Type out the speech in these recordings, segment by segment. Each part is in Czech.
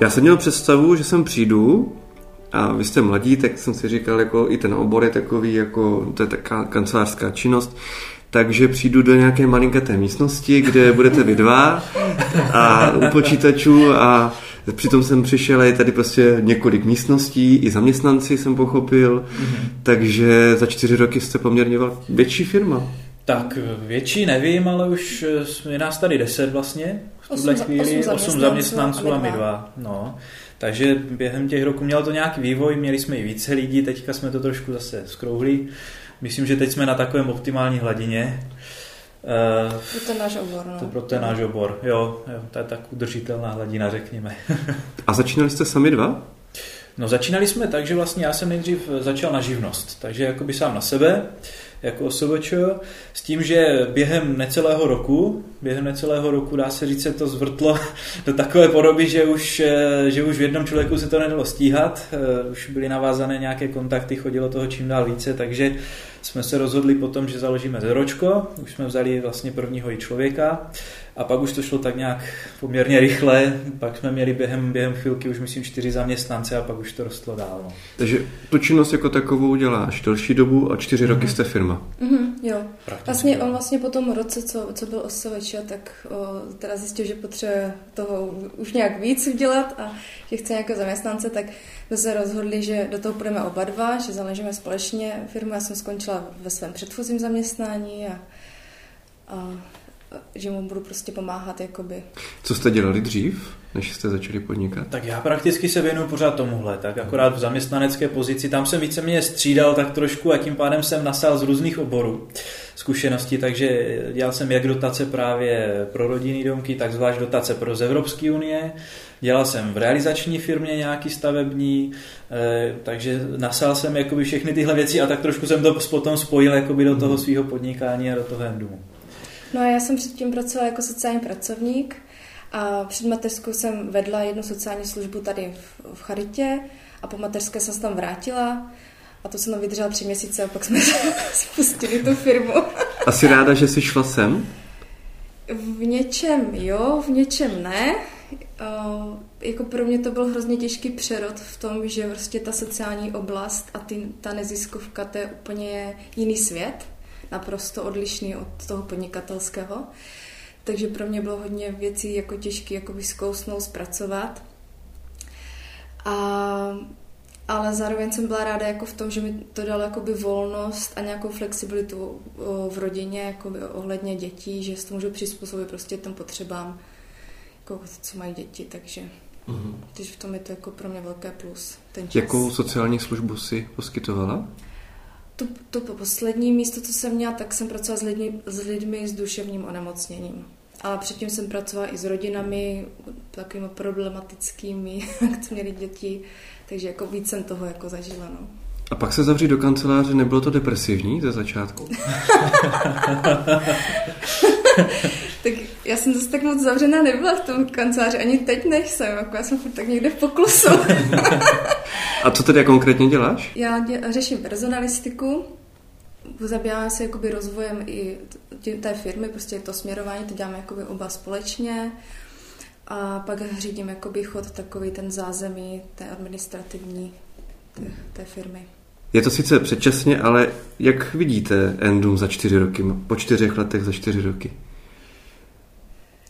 Já jsem měl představu, že sem přijdu a vy jste mladí, tak jsem si říkal, jako i ten obor je takový, jako to je taková kancelářská činnost, takže přijdu do nějaké malinkaté místnosti, kde budete vy dva a u počítačů a přitom jsem přišel a je tady prostě několik místností, i zaměstnanci jsem pochopil, mm-hmm. takže za čtyři roky jste poměrně větší firma. Tak větší nevím, ale už je nás tady deset vlastně. V tuhle osm, chvíli osm zaměstnanců, osm zaměstnanců a my dva. No. Takže během těch roků mělo to nějaký vývoj, měli jsme i více lidí, teďka jsme to trošku zase skrouhli. Myslím, že teď jsme na takovém optimální hladině. Pro ten náš obor, no. To pro ten náš obor, jo, jo, to je tak udržitelná hladina, řekněme. A začínali jste sami dva? No začínali jsme tak, že vlastně já jsem nejdřív začal na živnost, takže jakoby sám na sebe jako OSVČ, s tím, že během necelého roku, během necelého roku dá se říct, se to zvrtlo do takové podoby, že už, eh, že už v jednom člověku se to nedalo stíhat, eh, už byly navázané nějaké kontakty, chodilo toho čím dál více, takže jsme se rozhodli potom, že založíme Zeročko, už jsme vzali vlastně prvního i člověka a pak už to šlo tak nějak poměrně rychle, pak jsme měli během, během chvilky už myslím čtyři zaměstnance a pak už to rostlo dál. No. Takže tu činnost jako takovou děláš delší dobu a čtyři mm-hmm. roky jste firma. Mm-hmm, jo. Prakticky vlastně on vlastně po tom roce, co, co byl OSVČ, tak o, teda zjistil, že potřebuje toho už nějak víc udělat a že chce nějaké zaměstnance, tak jsme se rozhodli, že do toho půjdeme oba dva, že založíme společně firmu. Já jsem skončila ve svém předchozím zaměstnání a, a že mu budu prostě pomáhat. Jakoby. Co jste dělali dřív, než jste začali podnikat? Tak já prakticky se věnuju pořád tomuhle, tak akorát v zaměstnanecké pozici. Tam jsem víceméně střídal tak trošku a tím pádem jsem nasál z různých oborů zkušenosti, takže dělal jsem jak dotace právě pro rodinný domky, tak zvlášť dotace pro z Evropské unie. Dělal jsem v realizační firmě nějaký stavební, eh, takže nasál jsem jakoby všechny tyhle věci a tak trošku jsem to potom spojil jakoby do toho svého podnikání a do toho endumu. No a já jsem předtím pracovala jako sociální pracovník a před mateřskou jsem vedla jednu sociální službu tady v, v Charitě a po mateřské jsem se tam vrátila a to jsem tam vydržela tři měsíce a pak jsme spustili tu firmu. Asi ráda, že jsi šla sem? V něčem jo, v něčem ne. Uh, jako pro mě to byl hrozně těžký přerod v tom, že prostě ta sociální oblast a ty, ta neziskovka, to je úplně jiný svět naprosto odlišný od toho podnikatelského. Takže pro mě bylo hodně věcí jako těžké jako zkousnout, zpracovat. A, ale zároveň jsem byla ráda jako v tom, že mi to dalo jakoby volnost a nějakou flexibilitu v rodině jakoby ohledně dětí, že se to můžu přizpůsobit prostě těm potřebám, jako co mají děti, takže mm-hmm. takže v tom je to jako pro mě velké plus. Ten čas. Jakou sociální službu si poskytovala? To, to poslední místo, co jsem měla, tak jsem pracovala s lidmi, s lidmi s duševním onemocněním. Ale předtím jsem pracovala i s rodinami, takovými problematickými, co měli děti, takže jako víc jsem toho jako zažila. No. A pak se zavřít do kanceláře, nebylo to depresivní ze začátku? tak já jsem zase tak moc zavřená nebyla v tom kanceláři, ani teď nejsem, jako já jsem furt tak někde v poklusu. A co tedy konkrétně děláš? Já dě, řeším personalistiku, zabýváme se jakoby rozvojem i té firmy, prostě to směrování, to děláme jakoby oba společně. A pak řídím jakoby chod takový ten zázemí té administrativní té, té firmy. Je to sice předčasně, ale jak vidíte Endum za čtyři roky, po čtyřech letech za čtyři roky?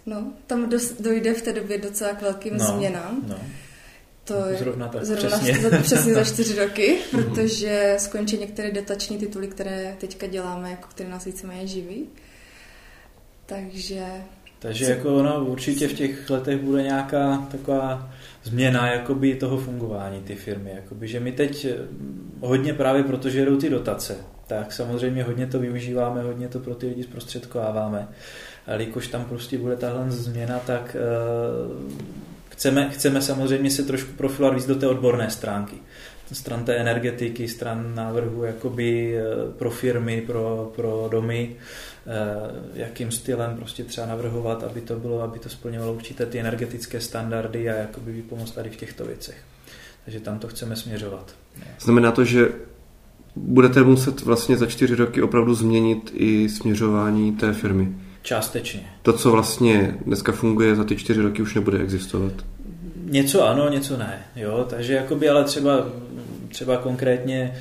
No, tam dojde v té době docela k velkým no, změnám. No. To je zrovna, tak, zrovna přesně. Za, přesně za čtyři roky, mhm. protože skončí některé dotační tituly, které teďka děláme, jako které nás víceméně živí. Takže... Takže jako ono určitě v těch letech bude nějaká taková změna jakoby toho fungování ty firmy. Jakoby, že my teď eh, hodně právě protože jdou ty dotace, tak samozřejmě hodně to využíváme, hodně to pro ty lidi zprostředkováváme. Ale jakož tam prostě bude tahle změna, tak uh, chceme, chceme samozřejmě se trošku profilovat víc do té odborné stránky stran té energetiky, stran návrhu jakoby eh, pro firmy, pro, pro domy, jakým stylem prostě třeba navrhovat, aby to bylo, aby to splňovalo určité ty energetické standardy a jakoby vypomoct tady v těchto věcech. Takže tam to chceme směřovat. Znamená to, že budete muset vlastně za čtyři roky opravdu změnit i směřování té firmy? Částečně. To, co vlastně dneska funguje za ty čtyři roky, už nebude existovat? něco ano, něco ne. Jo? Takže jakoby, ale třeba, třeba konkrétně Eh,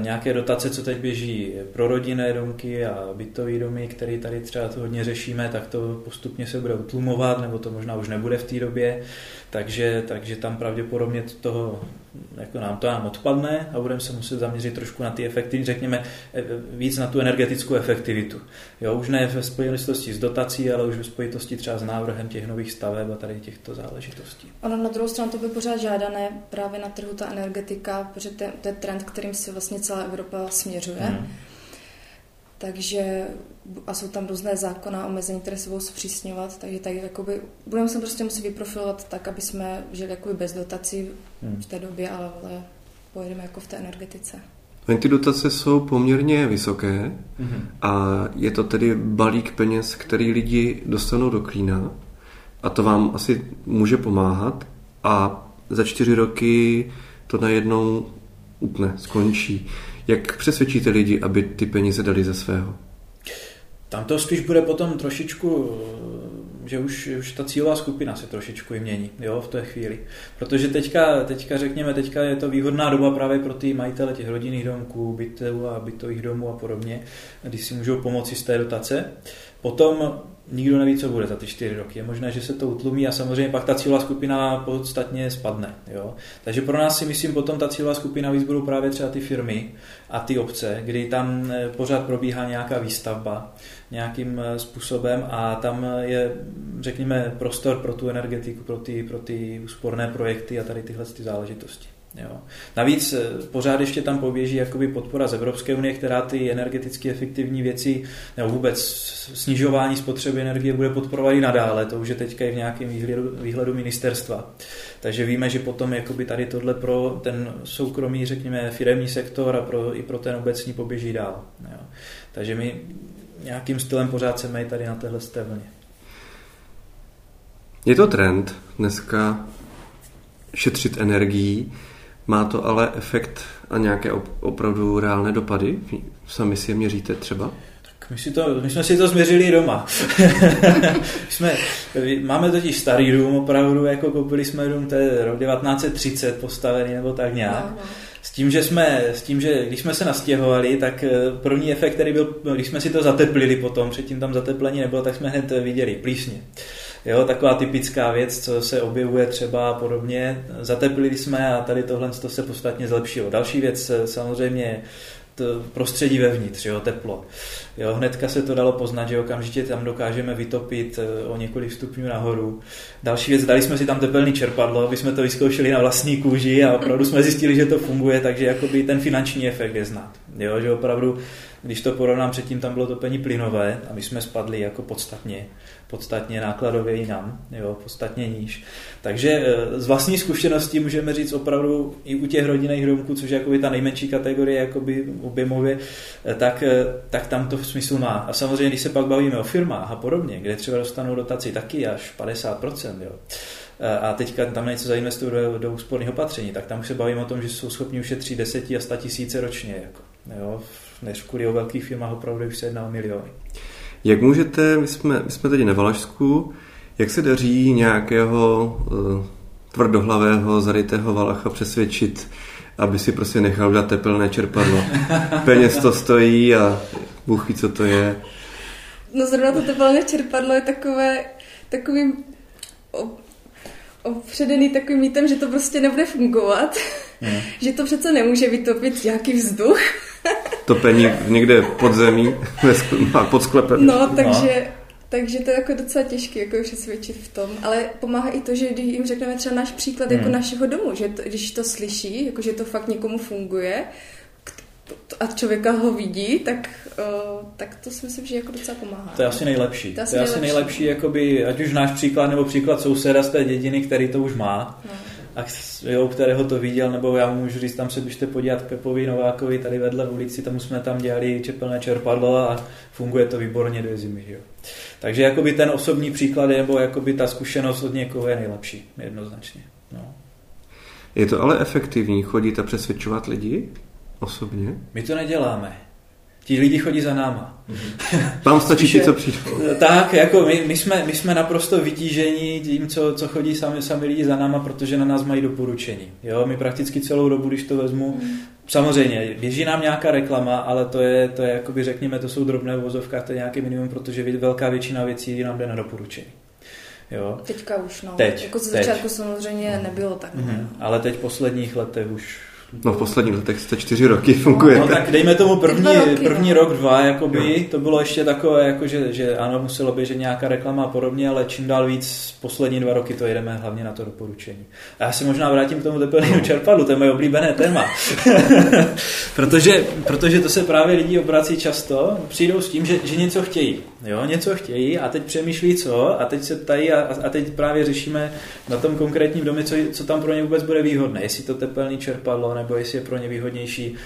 nějaké dotace, co teď běží pro rodinné domky a bytové domy, které tady třeba to hodně řešíme, tak to postupně se bude utlumovat, nebo to možná už nebude v té době, takže, takže tam pravděpodobně toho, jako nám to nám odpadne a budeme se muset zaměřit trošku na ty efektivní, řekněme, eh, víc na tu energetickou efektivitu. Jo, už ne ve spojitosti s dotací, ale už ve spojitosti třeba s návrhem těch nových staveb a tady těchto záležitostí. Ono na druhou stranu to by pořád žádané právě na trhu ta energetika, protože to je trend, kterým se vlastně celá Evropa směřuje. Hmm. Takže a jsou tam různé zákona a omezení, které se budou zpřísňovat, takže tak jakoby, budeme se prostě muset vyprofilovat tak, aby jsme žili jakoby bez dotací hmm. v té době, ale pojedeme jako v té energetice. Ty dotace jsou poměrně vysoké mm-hmm. a je to tedy balík peněz, který lidi dostanou do klína a to vám asi může pomáhat a za čtyři roky to najednou utne, skončí. Jak přesvědčíte lidi, aby ty peníze dali ze svého? Tam to spíš bude potom trošičku, že už, už ta cílová skupina se trošičku i mění jo, v té chvíli. Protože teďka, teďka, řekněme, teďka je to výhodná doba právě pro ty majitele těch rodinných domků, bytů a bytových domů a podobně, když si můžou pomoci z té dotace. Potom nikdo neví, co bude za ty čtyři roky. Je možné, že se to utlumí a samozřejmě pak ta cílová skupina podstatně spadne. Jo? Takže pro nás si myslím, potom ta cílová skupina víc budou právě třeba ty firmy a ty obce, kdy tam eh, pořád probíhá nějaká výstavba nějakým eh, způsobem a tam je, řekněme, prostor pro tu energetiku, pro ty, pro ty úsporné projekty a tady tyhle ty záležitosti. Jo. Navíc eh, pořád ještě tam poběží jakoby podpora z Evropské unie, která ty energeticky efektivní věci nebo vůbec snižování spotřeby energie bude podporovat i nadále. To už je teďka i v nějakém výhledu, výhledu ministerstva. Takže víme, že potom jakoby tady tohle pro ten soukromý, řekněme, firemní sektor a pro, i pro ten obecní poběží dál. Jo. Takže my nějakým stylem pořád se tady na téhle vlně. Je to trend dneska šetřit energií. Má to ale efekt a nějaké opravdu reálné dopady? Sami si je měříte třeba? Tak my, si to, my jsme si to změřili doma. jsme, máme totiž starý dům opravdu, jako koupili jsme dům, to je rok 1930 postavený nebo tak nějak. No, no. S tím, že jsme, s tím, že když jsme se nastěhovali, tak eh, první efekt, který byl, když jsme si to zateplili potom, předtím tam zateplení nebylo, tak jsme hned viděli plísně. Jo, taková typická věc, co se objevuje třeba podobně. Zateplili jsme a tady tohle to se podstatně zlepšilo. Další věc samozřejmě prostředí vevnitř, jo, teplo. Jo, hnedka se to dalo poznat, že okamžitě tam dokážeme vytopit eh, o několik stupňů nahoru. Další věc, dali jsme si tam tepelný čerpadlo, aby jsme to vyzkoušeli na vlastní kůži a opravdu jsme zjistili, že to funguje, takže jakoby ten finanční efekt je znát. Jo, že opravdu, když to porovnám, předtím tam bylo topení plynové a my jsme spadli jako podstatně podstatně nákladově jinam, jo, podstatně níž. Takže eh, z vlastní zkušenosti můžeme říct opravdu i u těch rodinných domků, což je jakoby ta nejmenší kategorie jakoby objemově, eh, tak, eh, tak tam to v smyslu má. A samozřejmě, když se pak bavíme o firmách a podobně, kde třeba dostanou dotaci taky až 50%, jo, a teďka tam něco zainvestují do, do úsporných opatření, tak tam už se bavíme o tom, že jsou schopni ušetřit 10 a 100 tisíce ročně. Jako, jo, než kvůli o velkých firmách opravdu už se jedná o miliony. Jak můžete, my jsme, my jsme teď na Valašsku, jak se daří nějakého uh, tvrdohlavého, zarytého Valacha přesvědčit, aby si prostě nechal dát tepelné čerpadlo. Peněz to stojí a Bůh ví, co to je. No zrovna to tepelné čerpadlo je takové, takovým opředený takovým mýtem, že to prostě nebude fungovat, hmm. že to přece nemůže vytopit nějaký vzduch. Topení někde pod zemí, pod sklepem. No, takže, no. takže to je jako docela těžké jako přesvědčit v tom, ale pomáhá i to, že když jim řekneme třeba náš příklad jako hmm. jako našeho domu, že to, když to slyší, jako že to fakt někomu funguje, a člověka ho vidí, tak, uh, tak to si myslím, že jako docela pomáhá. To je asi nejlepší. To je asi, to je asi nejlepší, nejlepší jakoby, ať už náš příklad nebo příklad souseda z té dědiny, který to už má. No. A jo, kterého to viděl, nebo já mu můžu říct, tam se běžte podívat k Pepovi Novákovi tady vedle v ulici, tam jsme tam dělali čepelné čerpadlo a funguje to výborně do zimy. Jo. Takže jakoby ten osobní příklad nebo jakoby ta zkušenost od někoho je nejlepší, jednoznačně. No. Je to ale efektivní, chodíte přesvědčovat lidi? Osobně? My to neděláme. Ti lidi chodí za náma. Vám stačí ti, co přijde. Tak, jako my, my, jsme, my jsme naprosto vytížení tím, co, co chodí sami, sami lidi za náma, protože na nás mají doporučení. Jo, my prakticky celou dobu, když to vezmu, mm. samozřejmě, běží nám nějaká reklama, ale to je, to je jakoby řekněme, to jsou drobné vozovka, to je nějaký minimum, protože velká většina věcí nám jde na doporučení. Jo. Teďka už, no. Teď, jako ze začátku samozřejmě nebylo tak. Mm-hmm. Ale teď v posledních letech už No v posledních letech jste čtyři roky funguje. No, tak dejme tomu první, roky, první no. rok, dva, jakoby, to bylo ještě takové, jako že, že ano, muselo běžet nějaká reklama a podobně, ale čím dál víc poslední dva roky to jedeme hlavně na to doporučení. A já se možná vrátím k tomu tepelnému čerpadlu, to je moje oblíbené téma. protože, protože to se právě lidi obrací často, přijdou s tím, že, že něco chtějí. Jo, něco chtějí a teď přemýšlí co a teď se ptají a, a teď právě řešíme na tom konkrétním domě, co, co tam pro ně vůbec bude výhodné. Jestli to tepelný čerpadlo, nebo jestli je pro ně výhodnější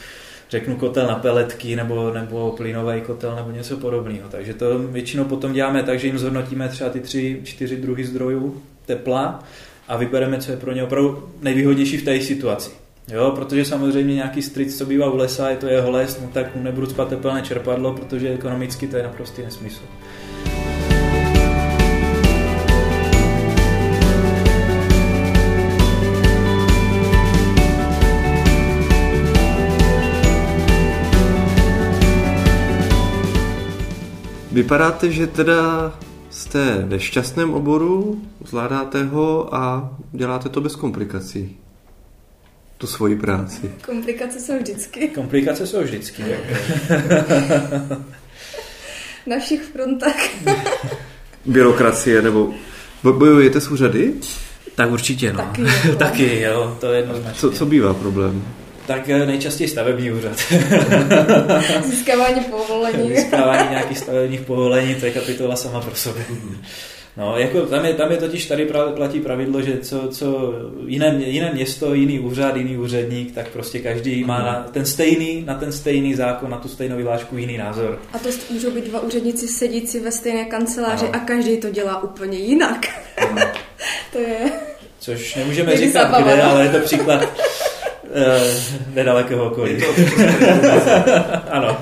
řeknu kotel na peletky nebo, nebo plynový kotel nebo něco podobného. Takže to většinou potom děláme tak, že jim zhodnotíme třeba ty tři, čtyři druhy zdrojů tepla a vybereme, co je pro ně opravdu nejvýhodnější v té situaci. Jo, protože samozřejmě nějaký stric, co bývá u lesa, je to jeho les, no tak mu nebudu spát tepelné čerpadlo, protože ekonomicky to je naprostý nesmysl. Vypadáte, že teda jste ve šťastném oboru, zvládáte ho a děláte to bez komplikací. Tu svoji práci. Komplikace jsou vždycky. Komplikace jsou vždycky. Na všech frontách. Byrokracie nebo bojujete s úřady? Tak určitě, no. Taky, jo. Taky, jo, to je jednoznačně. Co, co bývá problém? Tak eh, nejčastěji stavební úřad. Získávání povolení. Získávání nějakých stavebních povolení, to je kapitola sama pro sebe. No, jako tam je, tam je totiž tady platí pravidlo, že co, co jiné, jiné město, jiný úřad, jiný úředník, tak prostě každý má na ten stejný, na ten stejný zákon, na tu stejnou vyhlášku jiný názor. A to můžou být dva úředníci sedící ve stejné kanceláři no. a každý to dělá úplně jinak. No. to je... Což nemůžeme říkat kde, ale je to příklad nedalekého okolí. ano.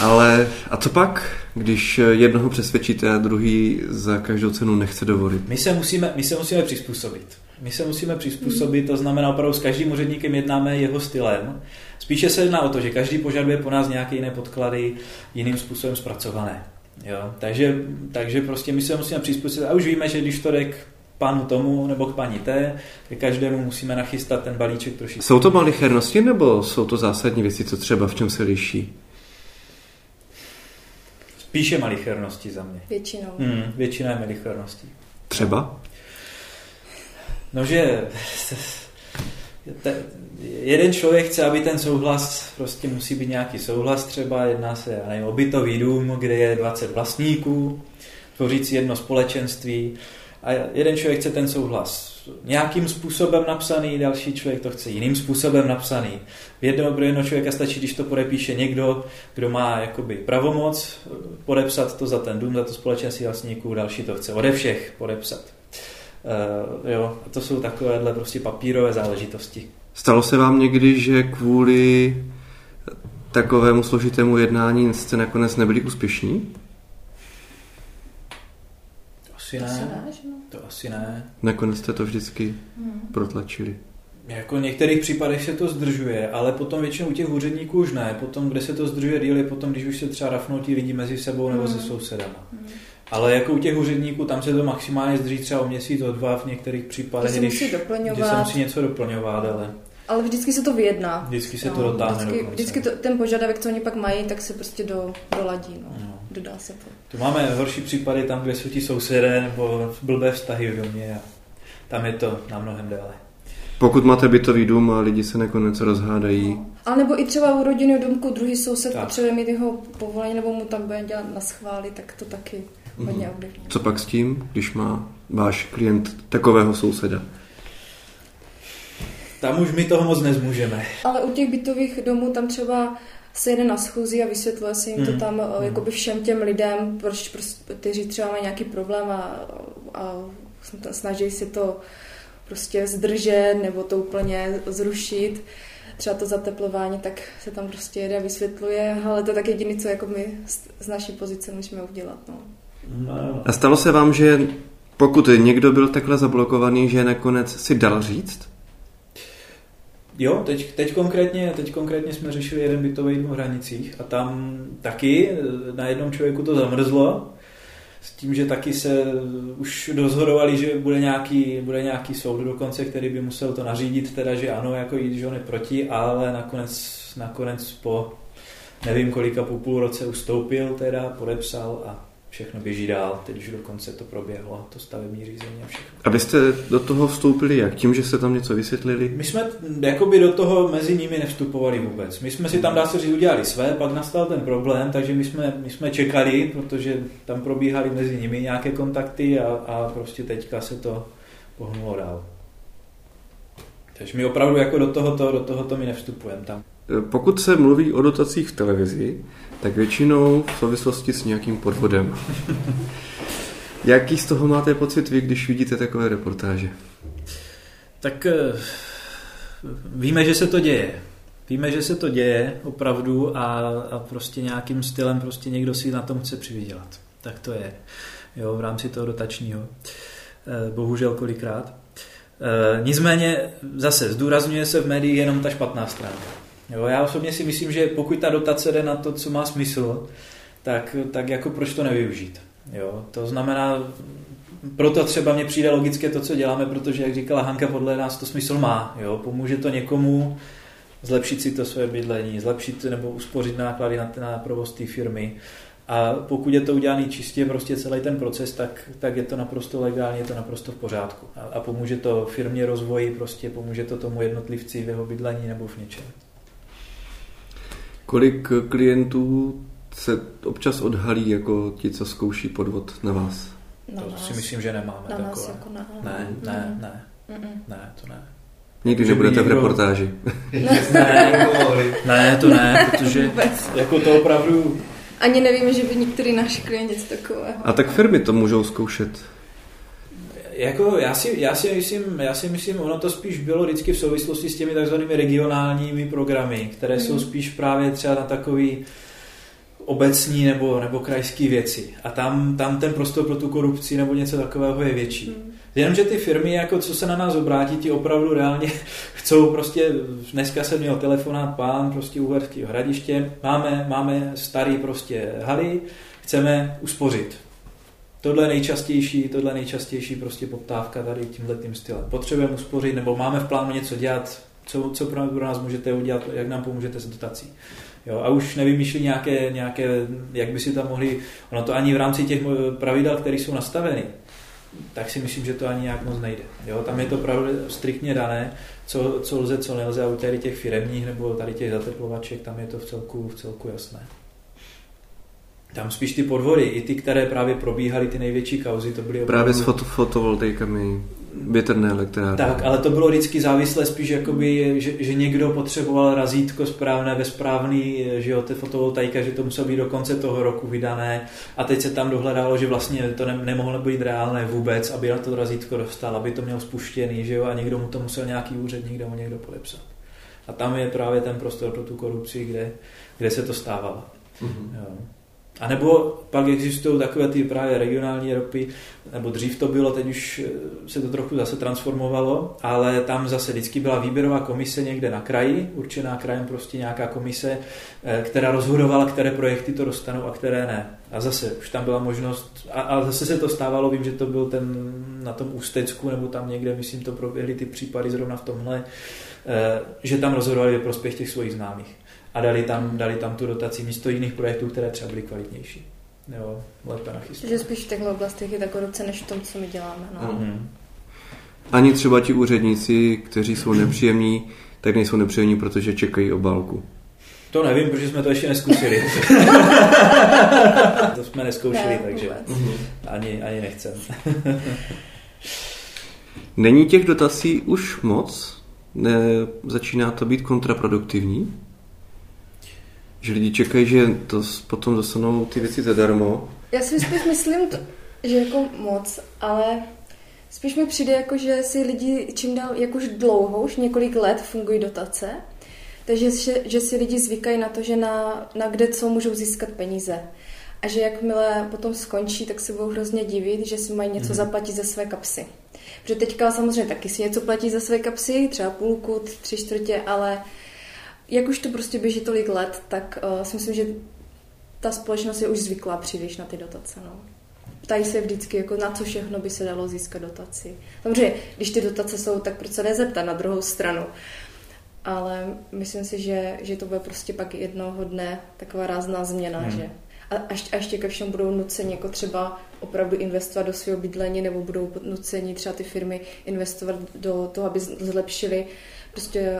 Ale a co pak, když jednoho přesvědčíte a druhý za každou cenu nechce dovolit? My se musíme, my se musíme přizpůsobit. My se musíme přizpůsobit, to znamená opravdu s každým úředníkem jednáme jeho stylem. Spíše se jedná o to, že každý požaduje po nás nějaké jiné podklady, jiným způsobem zpracované. Jo? Takže, takže prostě my se musíme přizpůsobit a už víme, že když to jde k panu tomu nebo k paní té, ke každému musíme nachystat ten balíček trošičku. Jsou to malichernosti nebo jsou to zásadní věci, co třeba v čem se liší? Spíše malichernosti za mě. Většinou. Hmm, většina je malicherností. Třeba? No, že te, jeden člověk chce, aby ten souhlas, prostě musí být nějaký souhlas třeba, jedná se, já nevím, o bytový dům, kde je 20 vlastníků, tvořící jedno společenství a jeden člověk chce ten souhlas nějakým způsobem napsaný, další člověk to chce jiným způsobem napsaný. V jednoho pro jednoho člověka stačí, když to podepíše někdo, kdo má jakoby pravomoc podepsat to za ten dům, za to společenství vlastníků, další to chce ode všech podepsat. Uh, jo, a to jsou takovéhle prostě papírové záležitosti. Stalo se vám někdy, že kvůli takovému složitému jednání jste nakonec nebyli úspěšní? Asi ne. Asi ne asi ne. Nakonec jste to vždycky hmm. protlačili. Jako v některých případech se to zdržuje, ale potom většinou u těch úředníků už ne. Potom, kde se to zdržuje díl, je potom, když už se třeba rafnou ti lidi mezi sebou nebo hmm. se sousedama. Hmm. Ale jako u těch úředníků, tam se to maximálně zdrží třeba o měsíc, o dva v některých případech, když, když se musí něco doplňovat, ale... Ale vždycky se to vyjedná. Vždycky se no, to dotáhne Vždycky, vždycky to, ten požadavek, co oni pak mají, tak se prostě do, doladí. No. No. Dodá se to. Tu máme horší případy tam, kde jsou ti sousedé nebo blbé vztahy v domě a tam je to na mnohem déle. Pokud máte bytový dům a lidi se nakonec rozhádají. No. A nebo i třeba u rodinného domku druhý soused tak. potřebuje mít jeho povolení nebo mu tam bude dělat na schvály, tak to taky mm. hodně ovlivní. Co pak s tím, když má váš klient takového souseda? Tam už my toho moc nezmůžeme. Ale u těch bytových domů tam třeba se jede na schůzi a vysvětluje se jim to hmm. tam mm. jakoby všem těm lidem, proč, kteří třeba mají nějaký problém a, a snaží se to prostě zdržet nebo to úplně zrušit. třeba to zateplování, tak se tam prostě jede a vysvětluje, ale to je tak jediné, co jako my z naší pozice můžeme udělat. No. No. A stalo se vám, že pokud někdo byl takhle zablokovaný, že nakonec si dal říct? Jo, teď, teď, konkrétně, teď konkrétně jsme řešili jeden bytový v hranicích a tam taky na jednom člověku to zamrzlo s tím, že taky se už dozhodovali, že bude nějaký, bude nějaký soud dokonce, který by musel to nařídit, teda, že ano, jako jít, že on je proti, ale nakonec, nakonec po nevím kolika po půl roce ustoupil, teda podepsal a všechno běží dál, teď už dokonce to proběhlo, to stavební řízení a všechno. A vy jste do toho vstoupili jak? Tím, že jste tam něco vysvětlili? My jsme jakoby do toho mezi nimi nevstupovali vůbec. My jsme si tam, dá se říct, udělali své, pak nastal ten problém, takže my jsme, my jsme čekali, protože tam probíhaly mezi nimi nějaké kontakty a, a prostě teďka se to pohnulo dál. Takže my opravdu jako do tohoto, do tohoto my nevstupujeme tam. Pokud se mluví o dotacích v televizi, tak většinou v souvislosti s nějakým podvodem. Jaký z toho máte pocit vy, když vidíte takové reportáže? Tak eh, víme, že se to děje. Víme, že se to děje opravdu a, a prostě nějakým stylem prostě někdo si na tom chce přivydělat. Tak to je. Jo, v rámci toho dotačního. Eh, bohužel kolikrát. Eh, nicméně zase zdůrazňuje se v médiích jenom ta špatná stránka. Jo, já osobně si myslím, že pokud ta dotace jde na to, co má smysl, tak, tak jako proč to nevyužít. Jo, to znamená, proto třeba mně přijde logické to, co děláme, protože, jak říkala Hanka, podle nás to smysl má. Jo? Pomůže to někomu zlepšit si to své bydlení, zlepšit nebo uspořit náklady na, na provoz té firmy. A pokud je to udělané čistě, prostě celý ten proces, tak, tak je to naprosto legálně, je to naprosto v pořádku. A, a pomůže to firmě rozvoji, prostě pomůže to tomu jednotlivci v jeho bydlení nebo v něčem. Kolik klientů se občas odhalí jako ti, co zkouší podvod na vás? Na to nás. si myslím, že nemáme na takové. Jako na... Ne, ne, ne. Mm-mm. Ne, to ne. Nikdy že nebudete někdo... v reportáži. ne, ne, to ne, protože jako to opravdu... Ani nevíme, že by některý náš klient něco takového. A tak firmy to můžou zkoušet jako já si, já, si myslím, já si myslím, ono to spíš bylo vždycky v souvislosti s těmi takzvanými regionálními programy, které mm. jsou mhm. spíš právě třeba na takový obecní nebo, nebo krajské věci. A tam, tam ten prostor pro tu korupci nebo něco takového je větší. Mm. Jenomže ty firmy, jako co se na nás obrátí, ti opravdu reálně chcou prostě, dneska jsem měl telefonát pán prostě u hradiště, máme, máme starý prostě haly, chceme uspořit tohle je nejčastější, tohle je nejčastější prostě poptávka tady tímhle tím stylem. Potřebujeme uspořit nebo máme v plánu něco dělat, co, co pro nás můžete udělat, jak nám pomůžete s dotací. Jo, a už nevymýšlí nějaké, nějaké, jak by si tam mohli, ono to ani v rámci těch pravidel, které jsou nastaveny, tak si myslím, že to ani nějak moc nejde. Jo, tam je to pravda striktně dané, co, co lze, co nelze a u tady těch firemních nebo tady těch zateplovaček, tam je to v celku, v celku jasné. Tam spíš ty podvody, i ty, které právě probíhaly, ty největší kauzy, to byly opravdu... Právě s foto, fotovoltaikami, větrné elektrárny. Tak, ale to bylo vždycky závislé spíš, jakoby, že, že někdo potřeboval razítko správné ve správný, že jo, ty fotovoltaika, že to muselo být do konce toho roku vydané a teď se tam dohledalo, že vlastně to ne, nemohlo být reálné vůbec, aby na to razítko dostal, aby to měl spuštěný, že jo, a někdo mu to musel nějaký úředník mu někdo podepsat. A tam je právě ten prostor pro tu korupci, kde, kde se to stávalo. Mm-hmm. Jo. A nebo pak existují takové ty právě regionální ropy, nebo dřív to bylo, teď už eh, se to trochu zase transformovalo, ale tam zase vždycky byla výběrová komise někde na kraji, určená krajem prostě nějaká komise, eh, která rozhodovala, které projekty to dostanou a které ne. A zase už tam byla možnost, a, a zase se to stávalo, vím, že to byl ten na tom Ústecku, nebo tam někde, myslím, to proběhly ty případy zrovna v tomhle, eh, že tam rozhodovali ve prospěch těch svých známých a dali tam, dali tam tu dotaci místo jiných projektů, které třeba byly kvalitnější. Jo, lépe nachystat. Že spíš v těchto oblastech je ta korupce než v tom, co my děláme. No. Mm-hmm. Ani třeba ti úředníci, kteří jsou nepříjemní, tak nejsou nepříjemní, protože čekají obálku. To nevím, protože jsme to ještě neskusili. to jsme neskoušeli, ne, takže ani, ani nechcem. Není těch dotací už moc? Ne, začíná to být kontraproduktivní? Že lidi čekají, že to potom dostanou ty věci zadarmo. Já si spíš myslím, to, že jako moc, ale spíš mi přijde jako, že si lidi čím dál, jak už dlouho, už několik let fungují dotace Takže že, že si lidi zvykají na to, že na, na kde co můžou získat peníze. A že jakmile potom skončí, tak se budou hrozně divit, že si mají něco mm. zaplatit ze své kapsy. Protože teďka samozřejmě taky si něco platí za své kapsy, třeba půlku, tři čtvrtě, ale jak už to prostě běží tolik let, tak uh, si myslím, že ta společnost je už zvyklá příliš na ty dotace. No. Ptají se vždycky, jako na co všechno by se dalo získat dotaci. Samozřejmě, když ty dotace jsou, tak proč se nezeptat na druhou stranu. Ale myslím si, že, že to bude prostě pak jednoho dne taková rázná změna, hmm. že a, a ještě ke všem budou nuceni jako třeba opravdu investovat do svého bydlení nebo budou nuceni třeba ty firmy investovat do toho, aby zlepšili prostě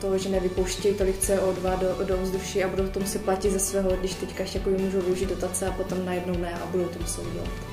to, že nevypouštějí tolik CO2 do, do vzduší a budou to muset platit ze svého, když teďka ještě jako můžou využít dotace a potom najednou ne a budou to muset udělat.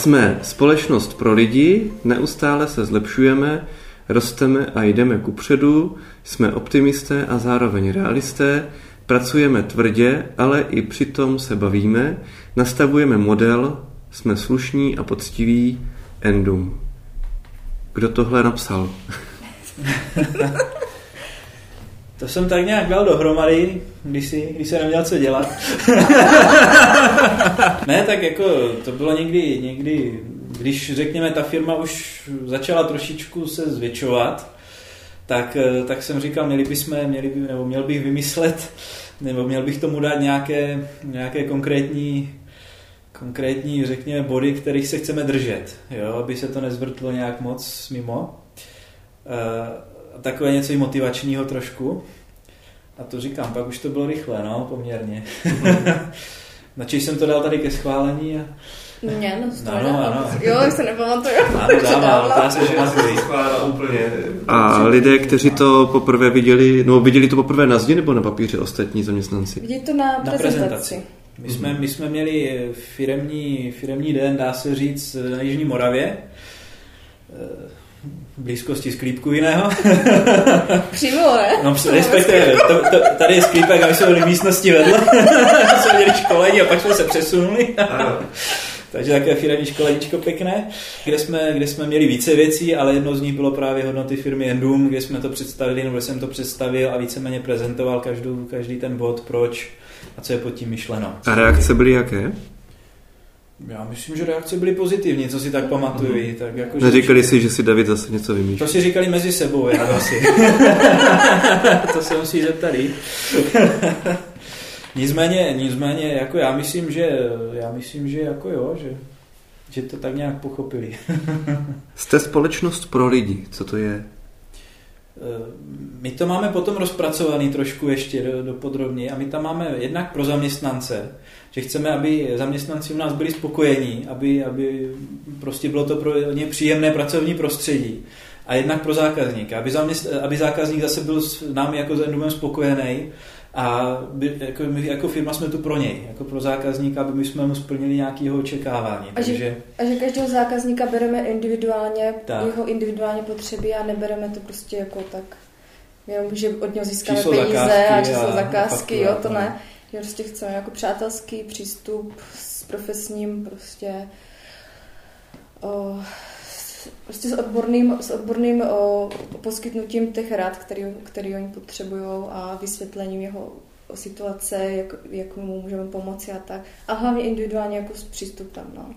Jsme společnost pro lidi, neustále se zlepšujeme, rosteme a jdeme kupředu, jsme optimisté a zároveň realisté, pracujeme tvrdě, ale i přitom se bavíme, nastavujeme model, jsme slušní a poctiví, endum. Kdo tohle napsal? To jsem tak nějak dal dohromady, když, si, když se neměl co dělat. ne, tak jako to bylo někdy, někdy, když řekněme ta firma už začala trošičku se zvětšovat, tak, tak jsem říkal, měli bychom, měli by, nebo měl bych vymyslet, nebo měl bych tomu dát nějaké, nějaké konkrétní konkrétní, řekněme, body, kterých se chceme držet, jo, aby se to nezvrtlo nějak moc mimo. Uh, takové něco i motivačního trošku. A to říkám, pak už to bylo rychle, no, poměrně. Načež jsem to dal tady ke schválení a... Ne, no, to ano, ano. Jo, se nepamatuju. Ano, dávám, dá se, že úplně. A lidé, kteří to poprvé viděli, no viděli to poprvé na zdi nebo na papíře ostatní zaměstnanci? Viděli to na prezentaci. Na prezentaci. My jsme, my jsme měli firemní, firemní den, dá se říct, na Jižní Moravě blízkosti sklípku jiného. Přímo, ne? No, respektive, to, to, tady je sklípek a my jsme byli v místnosti vedle. jsme měli školení a pak jsme se přesunuli. Takže takové firmní školeníčko pěkné, kde jsme, kde jsme měli více věcí, ale jedno z nich bylo právě hodnoty firmy Endum, kde jsme to představili, nebo jsem to představil a víceméně prezentoval každou, každý ten bod, proč a co je pod tím myšleno. A reakce byly jaké? Já myslím, že reakce byly pozitivní, co si tak pamatuju. Mm-hmm. Tak jako, Neříkali že... si, že si David zase něco vymýšlí? To si říkali mezi sebou, já asi. to se musí zeptat nicméně, nicméně, jako já myslím, že já myslím, že jako jo, že, že to tak nějak pochopili. Jste společnost pro lidi, co to je? Eh, my to máme potom rozpracovaný trošku ještě do, do podrobně a my tam máme jednak pro zaměstnance, že chceme, aby zaměstnanci u nás byli spokojení, aby, aby prostě bylo to pro ně příjemné pracovní prostředí. A jednak pro zákazníka, aby, zaměst, aby zákazník zase byl s námi jako s Endumem spokojený a by, jako, my jako firma jsme tu pro něj, jako pro zákazníka, aby my jsme mu splnili nějaké jeho očekávání. A, takže... že, a že každého zákazníka bereme individuálně, tak. jeho individuálně potřeby a nebereme to prostě jako tak, jenom, že od něho získáme číslo peníze a číslo a zakázky, jo, to ne. Že prostě chceme jako přátelský přístup s profesním prostě o, prostě s odborným, s odborným o, poskytnutím těch rad, který, který oni potřebují a vysvětlením jeho situace, jak, jak mu můžeme pomoci a tak. A hlavně individuálně jako s přístupem. No.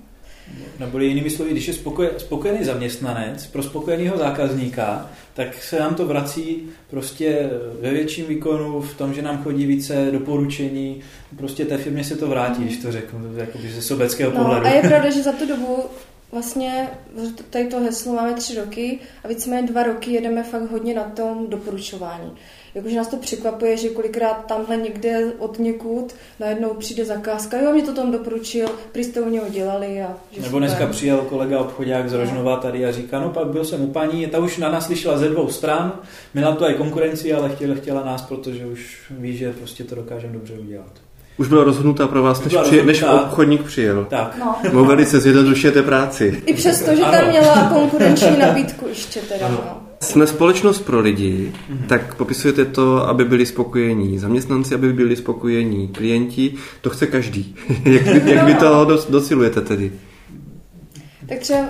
Neboli jinými slovy, když je spokojený zaměstnanec pro spokojeného zákazníka, tak se nám to vrací prostě ve větším výkonu, v tom, že nám chodí více doporučení, prostě té firmě se to vrátí, mm. když to řeknu, jakoby ze sobeckého no, pohledu. A je pravda, že za tu dobu vlastně tady to heslo máme tři roky a víceméně dva roky jedeme fakt hodně na tom doporučování jakože nás to překvapuje, že kolikrát tamhle někde od někud najednou přijde zakázka, jo, mě to tam doporučil, prý jste u něho dělali. A že Nebo super. dneska přijel kolega obchodák z Rožnova tady a říká, no pak byl jsem u paní, ta už na nás slyšela ze dvou stran, měla to i konkurenci, ale chtěla, chtěla nás, protože už ví, že prostě to dokážeme dobře udělat. Už byla rozhodnutá pro vás, než, při, než obchodník přijel. Tak. No. Mu velice zjednodušujete práci. I přesto, že tam měla konkurenční nabídku ještě teda. No. Jsme společnost pro lidi, mm-hmm. tak popisujete to, aby byli spokojení zaměstnanci, aby byli spokojení klienti. To chce každý. jak, vy, jak vy to docilujete tedy? Tak třeba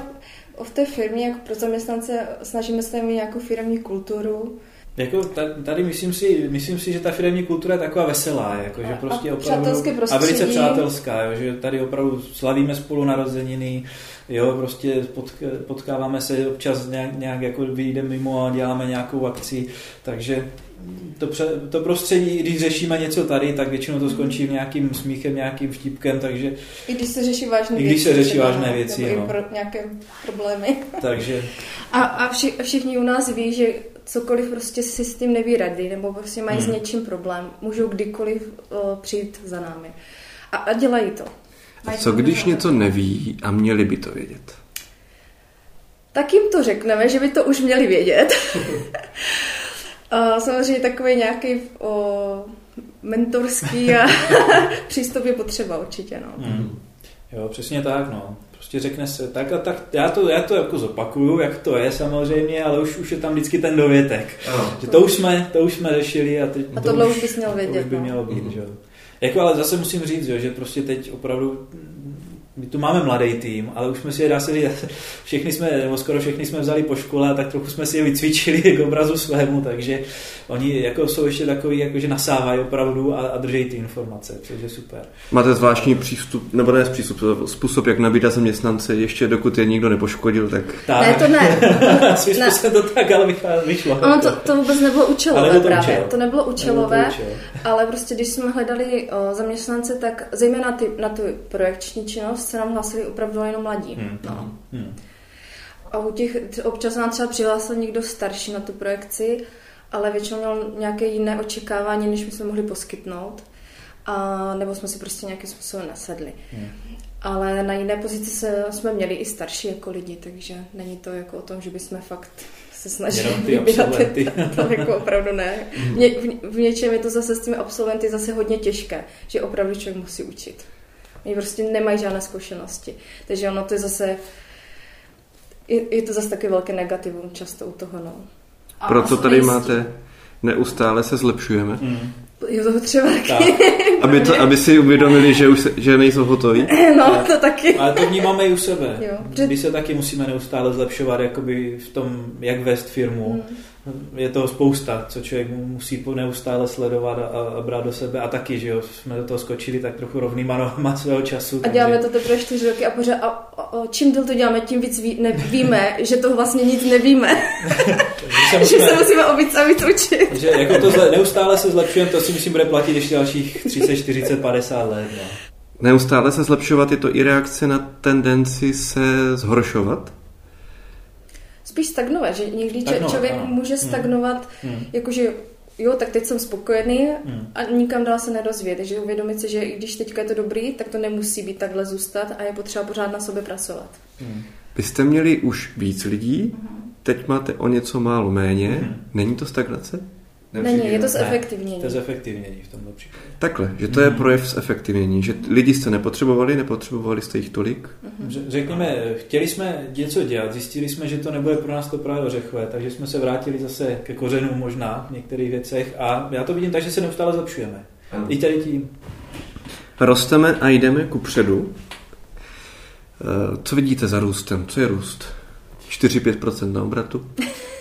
v té firmě, jako pro zaměstnance, snažíme se mít nějakou firmní kulturu, jako tady myslím si, myslím si, že ta firmní kultura je taková veselá, jako, že prostě a opravdu, a velice přátelská, jo, že tady opravdu slavíme spolu narozeniny, jo, prostě potkáváme se občas nějak, nějak jako vyjdeme mimo a děláme nějakou akci, takže to, pře, to prostředí, když řešíme něco tady, tak většinou to skončí nějakým smíchem, nějakým vtipkem, takže... I když se řeší vážné věci. I když se řeší vážné věci, no. pro nějaké problémy. takže... A, a vši, všichni u nás ví, že cokoliv prostě si s tím neví rady, nebo prostě mají hmm. s něčím problém, můžou kdykoliv uh, přijít za námi. A, a dělají to. Mají Co když něco neví a měli by to vědět? Tak jim to řekneme, že by to už měli vědět. a samozřejmě takový nějaký o, mentorský a přístup je potřeba určitě. No. Hmm. Jo, přesně tak. No prostě řekne se tak a tak, já to, já to jako zopakuju, jak to je samozřejmě, ale už, už je tam vždycky ten dovětek. No. Že to už jsme, to už jsme řešili a teď a tohle to už, už bys měl vědět. To už by no. mělo být, mm. že Jako ale zase musím říct, že prostě teď opravdu my tu máme mladý tým, ale už jsme si je, dá se říct, všechny jsme, nebo skoro všechny jsme vzali po škole a tak trochu jsme si je vycvičili k obrazu svému, takže oni jako jsou ještě takový, jako že nasávají opravdu a, a drží ty informace, což je super. Máte zvláštní přístup, nebo ne přístup, způsob, jak nabídat zaměstnance, ještě dokud je nikdo nepoškodil, tak... tak. Ne, to ne. Svým ne. to tak, ale vyšlo. Ono to, to vůbec nebylo účelové to právě. Účel. To nebylo účelové, nebylo to účel. ale prostě když jsme hledali o, zaměstnance, tak zejména ty, na tu projekční činnost se nám hlásili opravdu jenom mladí. Hmm. No. Hmm. A u těch, občas nám třeba přihlásil někdo starší na tu projekci, ale většinou měl nějaké jiné očekávání, než my jsme mohli poskytnout. A, nebo jsme si prostě nějakým způsobem nasedli. Hmm. Ale na jiné pozici se, jsme měli i starší jako lidi, takže není to jako o tom, že bychom fakt se snažili vybírat ty, to jako opravdu ne. Hmm. V, v něčem je to zase s těmi absolventy zase hodně těžké, že opravdu člověk musí učit. Oni prostě nemají žádné zkušenosti. Takže ono to je zase, je, je to zase taky velké negativum často u toho. No. Proto tady máte neustále se zlepšujeme. Mm. Jo, to třeba taky. aby, to, aby si uvědomili, že už se, že nejsou hotoví. No, to taky. Ale to vnímáme i u sebe. Jo. My se taky musíme neustále zlepšovat jakoby v tom, jak vést firmu. Mm je toho spousta, co člověk musí neustále sledovat a, a brát do sebe a taky, že jo, jsme do toho skočili tak trochu rovnýma nohama svého času. A děláme takže... to teprve čtyři roky a pořád a, a, a čím díl to děláme, tím víc ví, ne, víme, že toho vlastně nic nevíme. se musíme, že se musíme o víc a víc učit. že jako to zle, neustále se zlepšujeme, to si musím bude platit ještě dalších 30, 40, 50 let. No. Neustále se zlepšovat, je to i reakce na tendenci se zhoršovat? Spíš stagnovat, že někdy Stagnovat, člověk ano. může hmm. stagnovat, hmm. jakože jo, tak teď jsem spokojený hmm. a nikam dál se nedozvět. Takže uvědomit si, že i když teďka je to dobrý, tak to nemusí být takhle zůstat a je potřeba pořád na sobě pracovat. Hmm. Vy jste měli už víc lidí, hmm. teď máte o něco málo méně. Hmm. Není to stagnace? Není, je to zefektivnění. To je zefektivnění v tomto případě. Takhle, že to je hmm. projev zefektivnění, že lidi jste nepotřebovali, nepotřebovali jste jich tolik? Mm-hmm. Řekněme, chtěli jsme něco dělat, zjistili jsme, že to nebude pro nás to právě ořechové, takže jsme se vrátili zase ke kořenům možná v některých věcech a já to vidím tak, že se neustále zlepšujeme. Mm. I tady tím. Rosteme a jdeme ku předu. Eh, co vidíte za růstem? Co je růst? 4-5% na obratu?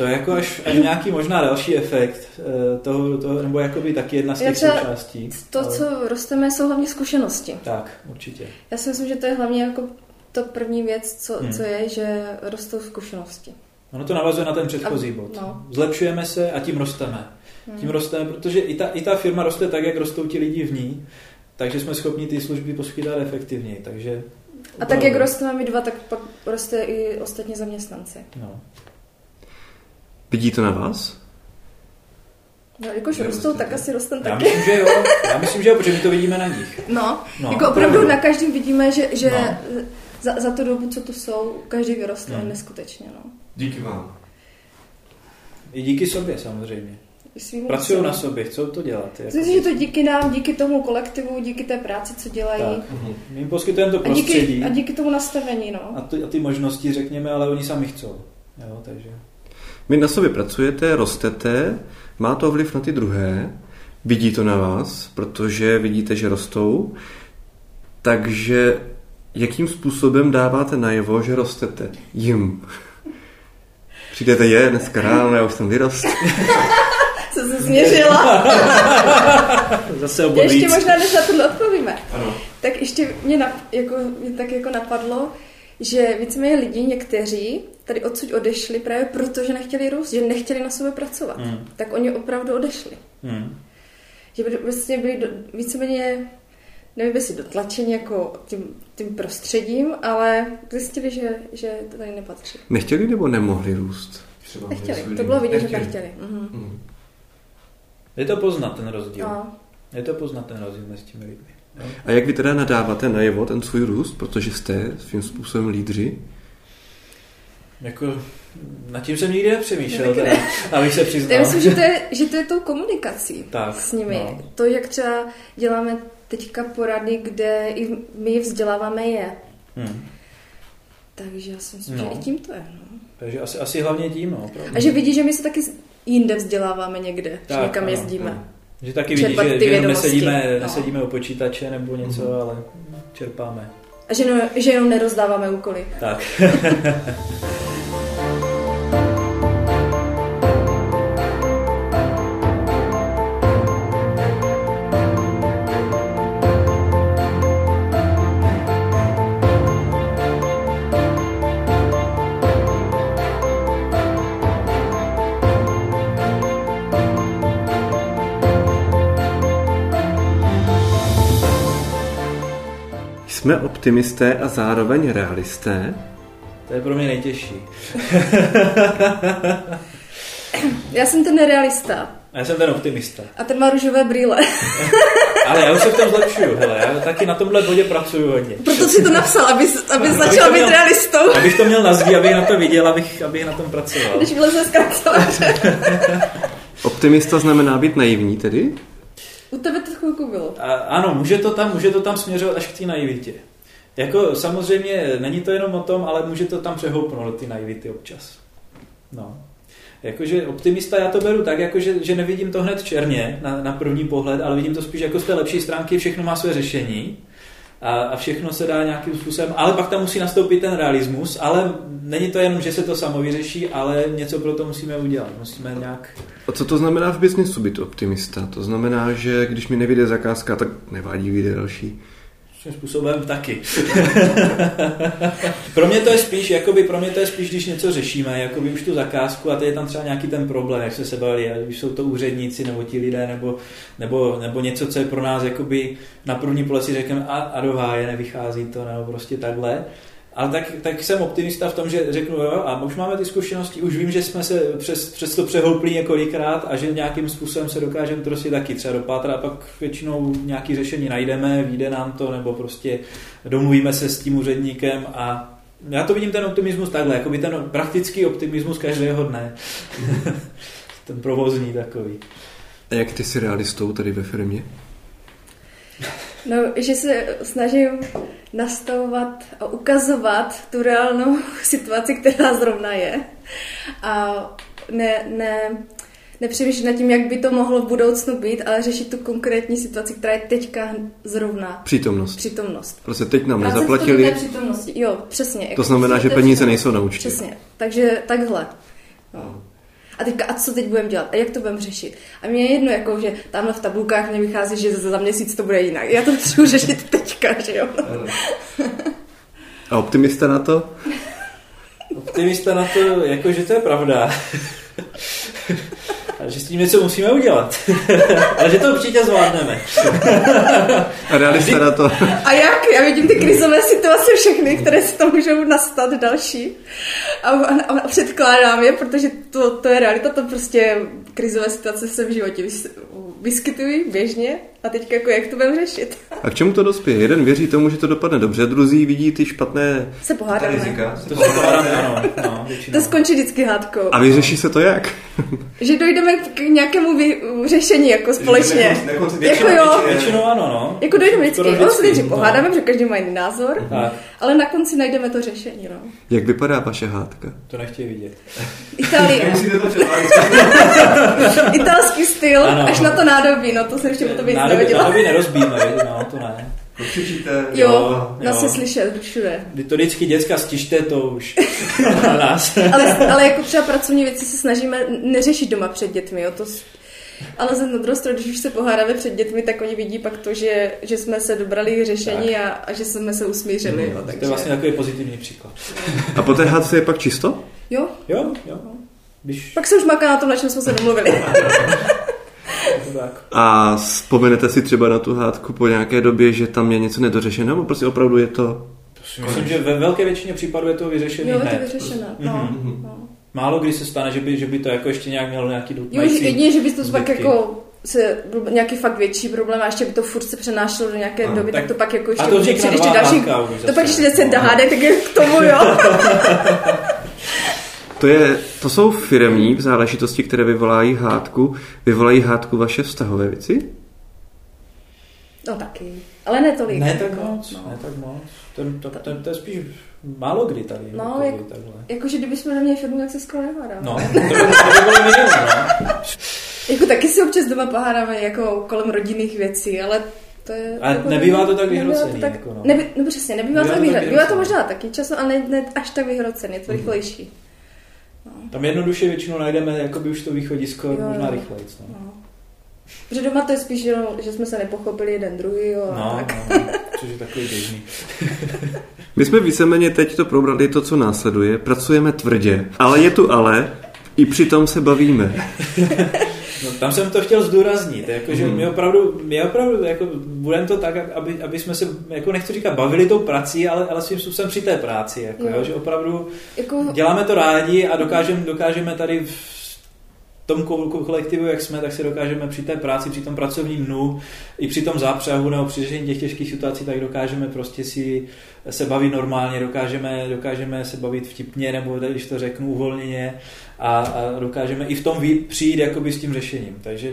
To je jako až, až nějaký možná další efekt eh, toho, toho nebo jakoby taky jedna z těch součástí. To, ale... co rosteme, jsou hlavně zkušenosti. Tak, určitě. Já si myslím, že to je hlavně jako to první věc, co, hmm. co je, že rostou zkušenosti. Ono to navazuje na ten předchozí a, bod. No. Zlepšujeme se a tím rosteme. Hmm. Tím rosteme, protože i ta, i ta firma roste tak, jak rostou ti lidi v ní, takže jsme schopni ty služby poskytovat efektivněji. Takže a tak, jak rosteme my dva, tak pak roste i ostatní zaměstnanci. No. Vidí to na vás? No, jakož rostou, tak asi rostem taky. Já myslím, že jo. Já myslím, že jo, protože my to vidíme na nich. No, no jako opravdu na každém vidíme, že, že no. za, za tu dobu, co tu jsou, každý vyroste no. neskutečně. No. Díky vám. I díky sobě samozřejmě. Pracují na sobě, chcou to dělat. Myslím si, že to díky nám, díky tomu kolektivu, díky té práci, co dělají. Tak. Mhm. My jim poskytujeme to prostředí. A díky, a díky tomu nastavení, no. A, ty, a ty možnosti, řekněme, ale oni sami chcou. Jo, takže... Vy na sobě pracujete, rostete, má to vliv na ty druhé, vidí to na vás, protože vidíte, že rostou, takže jakým způsobem dáváte najevo, že rostete jim? Přijdete, je, dneska ráno, já už jsem vyrost. Co se směřila? Zase Ještě víc. možná, než na tohle odpovíme. Ano. Tak ještě mě, nap, jako, mě tak jako napadlo, že víceméně lidi někteří tady odsud odešli právě proto, že nechtěli růst, že nechtěli na sobě pracovat. Mm. Tak oni opravdu odešli. Mm. Že vlastně byli do, víceméně nevím, jestli dotlačení jako tím, tím prostředím, ale zjistili, že, že to tady nepatří. Nechtěli nebo nemohli růst? Třeba nechtěli, to bylo vidět, nechtěli. že nechtěli. Mhm. Mm. Je to poznat ten rozdíl. No. Je to poznat ten rozdíl mezi těmi lidmi. A jak vy teda nadáváte najevo ten svůj růst, protože jste svým způsobem lídři? Jako, nad tím jsem nikdy nepřemýšlel, teda, abych se přiznal. Já myslím, že to je, že to je tou komunikací tak, s nimi. No. To, jak třeba děláme teďka porady, kde i my vzděláváme je. Hmm. Takže já si myslím, no. že i tím to je. No. Takže asi, asi hlavně tím. No, A že vidí, že my se taky jinde vzděláváme někde, tak, že někam ano, jezdíme. Ano. Že taky vidí, že, že jenom nesedíme, no. nesedíme u počítače nebo něco, mm-hmm. ale čerpáme. A že, no, že jenom nerozdáváme úkoly. Tak. Jsme optimisté a zároveň realisté? To je pro mě nejtěžší. já jsem ten nerealista. A já jsem ten optimista. A ten má růžové brýle. Ale já už se v tom zlepšuju, hele, já taky na tomhle bodě pracuju hodně. Proto si to napsal, aby, aby začal být realistou. Abych to měl na zdi, abych na to viděl, abych, abych na tom pracoval. Když vyleze z kanceláře. Optimista znamená být naivní tedy? U tebe to. A, ano, může to, tam, může to tam směřovat až k té naivitě. Jako samozřejmě není to jenom o tom, ale může to tam přehoupnout ty naivity občas. No. Jakože optimista já to beru tak, jako že, že nevidím to hned černě na, na první pohled, ale vidím to spíš jako z té lepší stránky, všechno má své řešení a, a všechno se dá nějakým způsobem, ale pak tam musí nastoupit ten realismus, ale není to jenom, že se to samo vyřeší, ale něco pro to musíme udělat, musíme nějak... A co to znamená v biznesu být optimista? To znamená, že když mi nevyjde zakázka, tak nevadí, vyjde další. Svým způsobem taky. pro mě to je spíš, jakoby pro mě to je spíš, když něco řešíme, jakoby už tu zakázku a teď je tam třeba nějaký ten problém, jak jsme se bavili, když jsou to úředníci nebo ti lidé, nebo, nebo, nebo něco, co je pro nás jakoby na první pohled si řekneme a, a do háje, nevychází to, nebo prostě takhle. Ale tak, tak jsem optimista v tom, že řeknu, jo, a už máme ty zkušenosti, už vím, že jsme se přes, přes to přehoupli několikrát a že nějakým způsobem se dokážeme prostě taky třeba dopátrat a pak většinou nějaké řešení najdeme, vyjde nám to, nebo prostě domluvíme se s tím úředníkem a já to vidím ten optimismus takhle, jako by ten praktický optimismus každého dne. ten provozní takový. A jak ty jsi realistou tady ve firmě? No, že se snažím nastavovat a ukazovat tu reálnou situaci, která zrovna je. A ne, ne, nepřemýšlet nad tím, jak by to mohlo v budoucnu být, ale řešit tu konkrétní situaci, která je teďka zrovna. Přítomnost. Přítomnost. Prostě teď nám Práce nezaplatili. přítomnosti. Jo, přesně. To znamená, že peníze nejsou na účtě. Přesně. Takže takhle. No. A teďka, a co teď budeme dělat? A jak to budeme řešit? A mě je jedno, jako, že tamhle v tabulkách nevychází, že za měsíc to bude jinak. Já to potřebuji řešit teďka, že jo? A optimista na to? Optimista na to, jako, že to je pravda. A že s tím něco musíme udělat. Ale že to určitě zvládneme. A realista na to. A jak? Já vidím ty krizové situace všechny, které se tam můžou nastat další. A, a, a předkládám je, protože to, to je realita, to prostě krizové situace se v životě vyskytují běžně A teď jako jak to budeme řešit? A k čemu to dospěje? Jeden věří tomu, že to dopadne dobře, druzí vidí ty špatné se pohádáme. rizika. To se pohádáme, ano. No, to skončí vždycky hádkou. A vyřeší se to jak? že dojdeme k nějakému vý, řešení jako společně. Většinou, jako jo. Většinou ano, no. Jako dojdeme vždycky. vždycky. Ono se teď no. pohádáme, protože každý má jiný názor, tak. ale na konci najdeme to řešení, no. Jak vypadá vaše hádka? To nechtějí vidět. Itálie. Italský styl, ano. až na to nádobí, no to se ještě potom neviděla. Nádobí nerozbíme, no to ne. Křičíte? Jo, jo, nás se slyšet všude. To vždycky děcka stižte to už na nás. ale, ale jako třeba pracovní věci se snažíme neřešit doma před dětmi, jo, to ale za na druhou stranu, když už se pohádáme před dětmi, tak oni vidí pak to, že, že jsme se dobrali řešení a, a, že jsme se usmířili. Hmm, jo, takže... To je vlastně takový pozitivní příklad. A po té hádce je pak čisto? Jo. Jo, jo. Když... Pak se už maká na tom, na čem jsme se domluvili. A vzpomenete si třeba na tu hádku po nějaké době, že tam je něco nedořešeno, nebo prostě opravdu je to... Myslím, že ve velké většině případů je to vyřešené. Jo, je to vyřešené. No, mm-hmm. no. Málo kdy se stane, že by, že by to jako ještě nějak mělo nějaký Jo, jedině, že by to pak jako se nějaký fakt větší problém a ještě by to furt se přenášelo do nějaké no, doby, tak, tak to pak jako ještě to přijde ještě další, to pak ještě 10 hádek, tak je k tomu, jo. To, je, to jsou firmní záležitosti, které vyvolají hádku. Vyvolají hádku vaše vztahové věci? No taky, ale ne tolik. Ne tak moc, no. ne tak moc. To, to, to, to je spíš málo kdy tady. No, jako, jak, jakože kdybychom neměli firmu, tak se skoro nehádáme. No, to by, to by bylo minimum, no. Jako taky si občas doma pohádáme jako kolem rodinných věcí, ale to je... A jako nebývá to tak vyhrocený. To tak, jako no. Neby, no přesně, nebývá, nebývá to tak vyhrocený. Bývá to možná taky často, ale ne, ne až tak vyhrocený, je to mhm. rychlejší. No. Tam jednoduše většinou najdeme jakoby už to východisko jo, možná rychleji. No. no. Protože doma to je spíš, že, že jsme se nepochopili jeden druhý. Jo, no, tak. no, což je takový běžný. My jsme víceméně teď to probrali to, co následuje. Pracujeme tvrdě, ale je tu ale, i přitom se bavíme. No, tam jsem to chtěl zdůraznit, jako, že hmm. my opravdu, my opravdu jako, budeme to tak, aby, aby jsme se, jako nechci říkat, bavili tou prací, ale, ale svým způsobem při té práci, jako, jo. Jo, že opravdu jako... děláme to rádi a dokážeme, dokážeme tady v tom kolektivu, jak jsme, tak si dokážeme při té práci, při tom pracovním dnu, i při tom zápřehu nebo při řešení těch těžkých situací, tak dokážeme prostě si se bavit normálně, dokážeme, dokážeme se bavit vtipně, nebo když to řeknu uvolněně a, a dokážeme i v tom přijít jakoby s tím řešením. Takže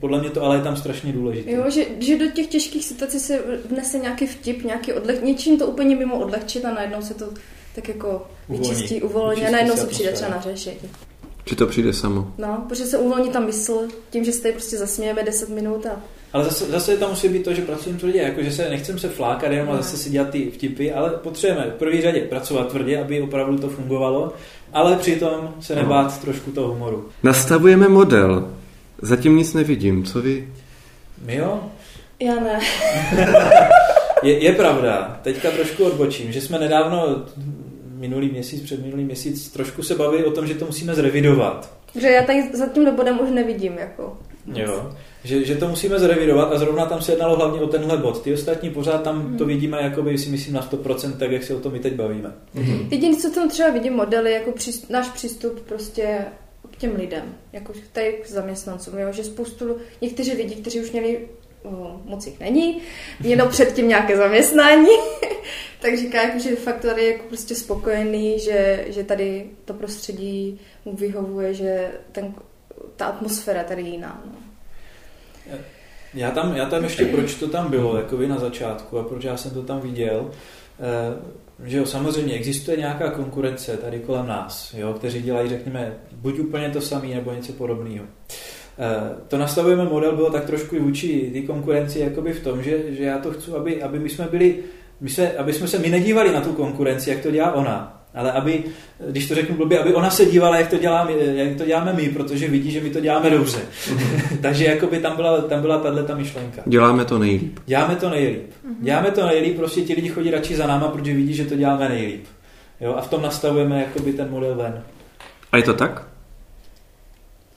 podle mě to ale je tam strašně důležité. Jo, že, že do těch těžkých situací se vnese nějaký vtip, nějaký odleh, něčím to úplně mimo odlehčit a najednou se to tak jako vyčistí, uvolní a najednou se přijde třeba na řešení. Či to přijde samo? No, protože se uvolní ta mysl tím, že se tady prostě zasmějeme 10 minut a... Ale zase, zase tam musí být to, že pracujeme tvrdě, jako že se nechcem se flákat jenom a zase si dělat ty vtipy, ale potřebujeme v první řadě pracovat tvrdě, aby opravdu to fungovalo, ale přitom se no. nebát no. trošku toho humoru. Nastavujeme model. Zatím nic nevidím. Co vy? My jo? Já ne. je, je pravda, teďka trošku odbočím, že jsme nedávno minulý měsíc, před minulý měsíc trošku se baví o tom, že to musíme zrevidovat. Že já tady za tímhle bodem už nevidím. Jako. Jo, že, že to musíme zrevidovat a zrovna tam se jednalo hlavně o tenhle bod. Ty ostatní pořád tam hmm. to vidíme, jakoby si myslím na 100%, tak jak si o tom my teď bavíme. Hmm. Jediné, co tam třeba vidím modely, jako přístup, náš přístup prostě k těm lidem, jako tady k zaměstnancům, jo? že spoustu, někteří lidi, kteří už měli moc jich není, mělo předtím nějaké zaměstnání, tak říká, jako, že fakt tady je jako prostě spokojený, že, že tady to prostředí mu vyhovuje, že ten, ta atmosféra tady je jiná. No. Já tam, já tam ještě, proč to tam bylo, jako na začátku a proč já jsem to tam viděl, eh, že jo, samozřejmě existuje nějaká konkurence tady kolem nás, jo, kteří dělají, řekněme, buď úplně to samé, nebo něco podobného. Eh, to nastavujeme model bylo tak trošku i vůči té konkurenci jakoby v tom, že, že já to chci, aby, aby my jsme byli, my se, aby jsme se my nedívali na tu konkurenci, jak to dělá ona, ale aby, když to řeknu blbě, aby ona se dívala, jak to, dělá, jak to děláme my, protože vidí, že my to děláme dobře. Mm-hmm. Takže jakoby tam byla, tam byla tahle ta myšlenka. Děláme to nejlíp. Děláme to nejlíp. Mm-hmm. Děláme to nejlíp, prostě ti lidi chodí radši za náma, protože vidí, že to děláme nejlíp. Jo, a v tom nastavujeme jakoby ten model ven. A je to tak?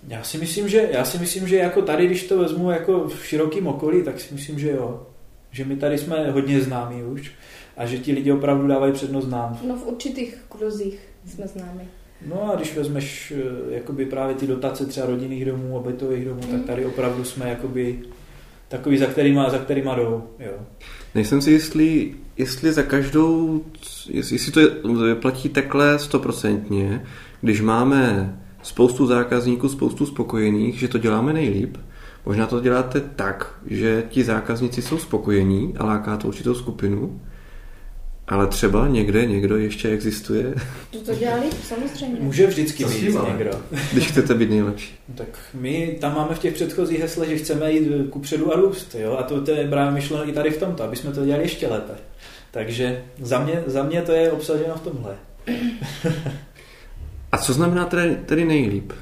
Já si myslím, že, já si myslím, že jako tady, když to vezmu jako v širokém okolí, tak si myslím, že jo. Že my tady jsme hodně známí už a že ti lidi opravdu dávají přednost nám. No v určitých kruzích jsme známi. No a když vezmeš eh, jakoby právě ty dotace třeba rodinných domů a bytových domů, mm. tak mhm. tady opravdu jsme jakoby takový, za kterýma, za kterýma jdou. Jo. Nejsem si jestli, jestli za každou, jestli to platí takhle stoprocentně, když máme spoustu zákazníků, spoustu spokojených, že to děláme nejlíp. Možná to děláte tak, že ti zákazníci jsou spokojení a láká to určitou skupinu, ale třeba někde někdo ještě existuje. To to dělali, samozřejmě. Může vždycky být někdo. Když chcete být nejlepší. Tak my tam máme v těch předchozích hesle, že chceme jít ku předu a růst. Jo? A to, to je právě myšleno i tady v tomto, aby jsme to dělali ještě lépe. Takže za mě, za mě to je obsaženo v tomhle. a co znamená tedy, tedy nejlíp?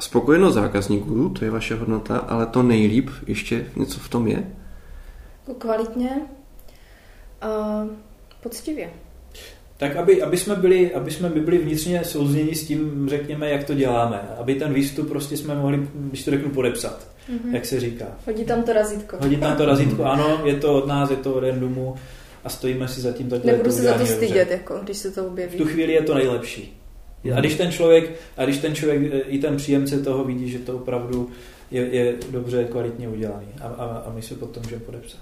Spokojenost zákazníků, to je vaše hodnota, ale to nejlíp ještě něco v tom je? Jako kvalitně. Uh Poctivě. Tak, aby, aby, jsme byli, aby jsme byli vnitřně souzněni s tím, řekněme, jak to děláme. Aby ten výstup prostě jsme mohli, když to řeknu, podepsat, mm-hmm. jak se říká. Hodí tam to razítko. Hodí tam to razítko, ano, je to od nás, je to od Endumu a stojíme si za tím takhle. Nebudu se za to stydět, jako, když se to objeví. V tu chvíli je to nejlepší. A když ten člověk, a když ten člověk, i ten příjemce toho vidí, že to opravdu je, je dobře, kvalitně udělaný a, a, a my se potom můžeme podepsat.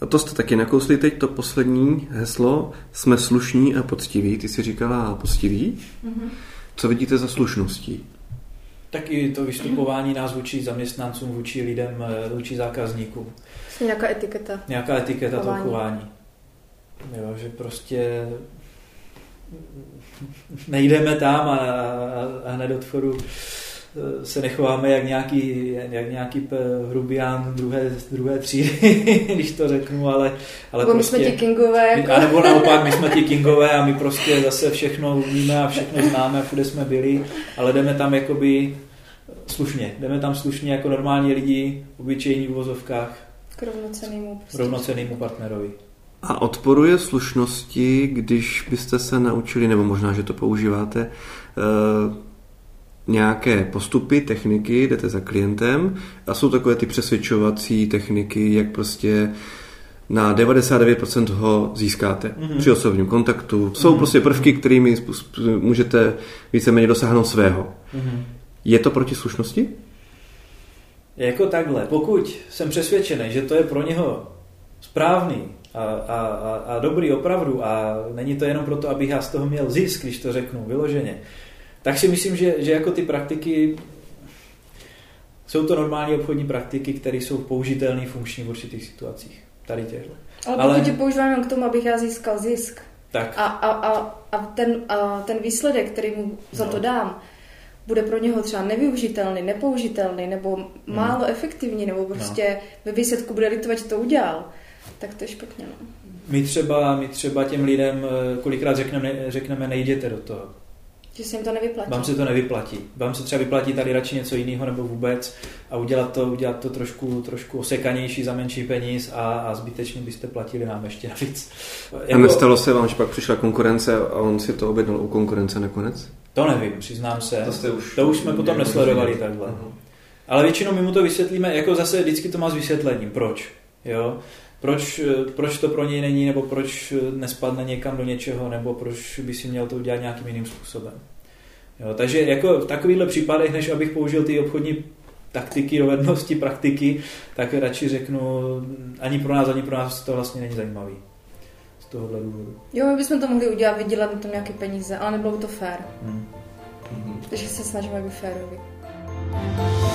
A to jste taky nakousli teď, to poslední heslo. Jsme slušní a poctiví. Ty jsi říkala poctiví. Mm-hmm. Co vidíte za slušností? Tak i to vystupování nás vůči zaměstnancům, vůči lidem, eh, vůči zákazníkům. Nějaká etiketa. Nějaká etiketa chování. to chování. Jo, že prostě nejdeme tam a, a, a hned od se nechováme jak nějaký, jak nějaký hrubián druhé, druhé třídy, když to řeknu, ale, ale Nebo prostě, my jsme ti kingové. Jako... A nebo naopak, my jsme ti kingové a my prostě zase všechno víme a všechno známe, všude jsme byli, ale jdeme tam jakoby slušně. Jdeme tam slušně jako normální lidi, obyčejní v vozovkách. K rovnocenému, prostě. rovnocenému partnerovi. A odporuje slušnosti, když byste se naučili, nebo možná, že to používáte, uh nějaké postupy, techniky, jdete za klientem a jsou takové ty přesvědčovací techniky, jak prostě na 99% ho získáte mm-hmm. při osobním kontaktu. Jsou mm-hmm. prostě prvky, kterými můžete víceméně dosáhnout svého. Mm-hmm. Je to proti slušnosti? Jako takhle. Pokud jsem přesvědčený, že to je pro něho správný a, a, a, dobrý opravdu a není to jenom proto, abych já z toho měl zisk, když to řeknu vyloženě, tak si myslím, že, že jako ty praktiky jsou to normální obchodní praktiky, které jsou použitelné, funkční v určitých situacích. Tady těchto. Ale pokud Ale... tě používám k tomu, abych já získal zisk. Tak. A, a, a, a, ten, a ten výsledek, který mu za no. to dám, bude pro něho třeba nevyužitelný, nepoužitelný, nebo hmm. málo hmm. efektivní, nebo prostě no. ve výsledku bude litovat, že to udělal, tak to je špatně. No. My třeba, my třeba těm lidem eh, kolikrát řekneme, řekneme nejděte do toho. Že se jim to nevyplatí. Vám se to nevyplatí. Vám se třeba vyplatí tady radši něco jiného nebo vůbec a udělat to, udělat to trošku, trošku osekanější za menší peníz a, a zbytečně byste platili nám ještě navíc. Jako... A nestalo se vám, že pak přišla konkurence a on si to objednal u konkurence nakonec? To nevím, přiznám se. To, jste už to už jsme potom nesledovali takhle. Uh-huh. Ale většinou my mu to vysvětlíme, jako zase vždycky to má s vysvětlením. Proč? Jo? Proč, proč to pro něj není, nebo proč nespadne někam do něčeho, nebo proč by si měl to udělat nějakým jiným způsobem. Jo, takže jako v takovýchhle případech, než abych použil ty obchodní taktiky, dovednosti, praktiky, tak radši řeknu, ani pro nás, ani pro nás to vlastně není zajímavý. Z tohohle důvodu. Jo, my bychom to mohli udělat, vydělat na tom nějaké peníze, ale nebylo by to fér. Hmm. hmm Takže se snažíme být férovi. představa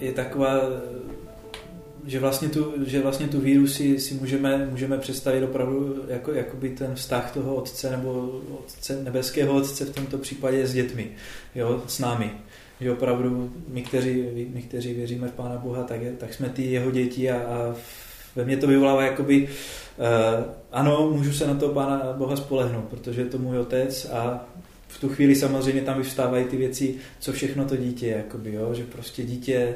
je, taková, že vlastně tu, že vlastně tu víru si, si můžeme, můžeme představit opravdu jako, jakoby ten vztah toho otce nebo otce, nebeského otce v tomto případě s dětmi, jo, s námi. Že opravdu my, kteří, my, kteří věříme v Pána Boha, tak, je, tak jsme ty jeho děti a, a ve mně to vyvolává jakoby, uh, ano, můžu se na to Pána Boha spolehnout, protože je to můj otec a v tu chvíli samozřejmě tam vyvstávají ty věci, co všechno to dítě je, jakoby, jo? že prostě dítě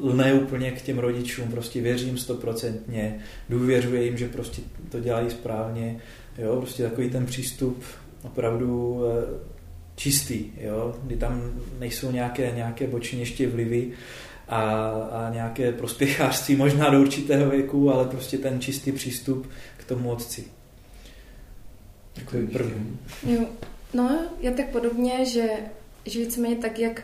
lne úplně k těm rodičům, prostě věřím stoprocentně, důvěřuje jim, že prostě to dělají správně, jo? prostě takový ten přístup opravdu eh, čistý, jo? kdy tam nejsou nějaké, nějaké boční ještě vlivy a, a nějaké prospěchářství možná do určitého věku, ale prostě ten čistý přístup k tomu otci. Takový první. Jo, no, já tak podobně, že, že víceméně tak, jak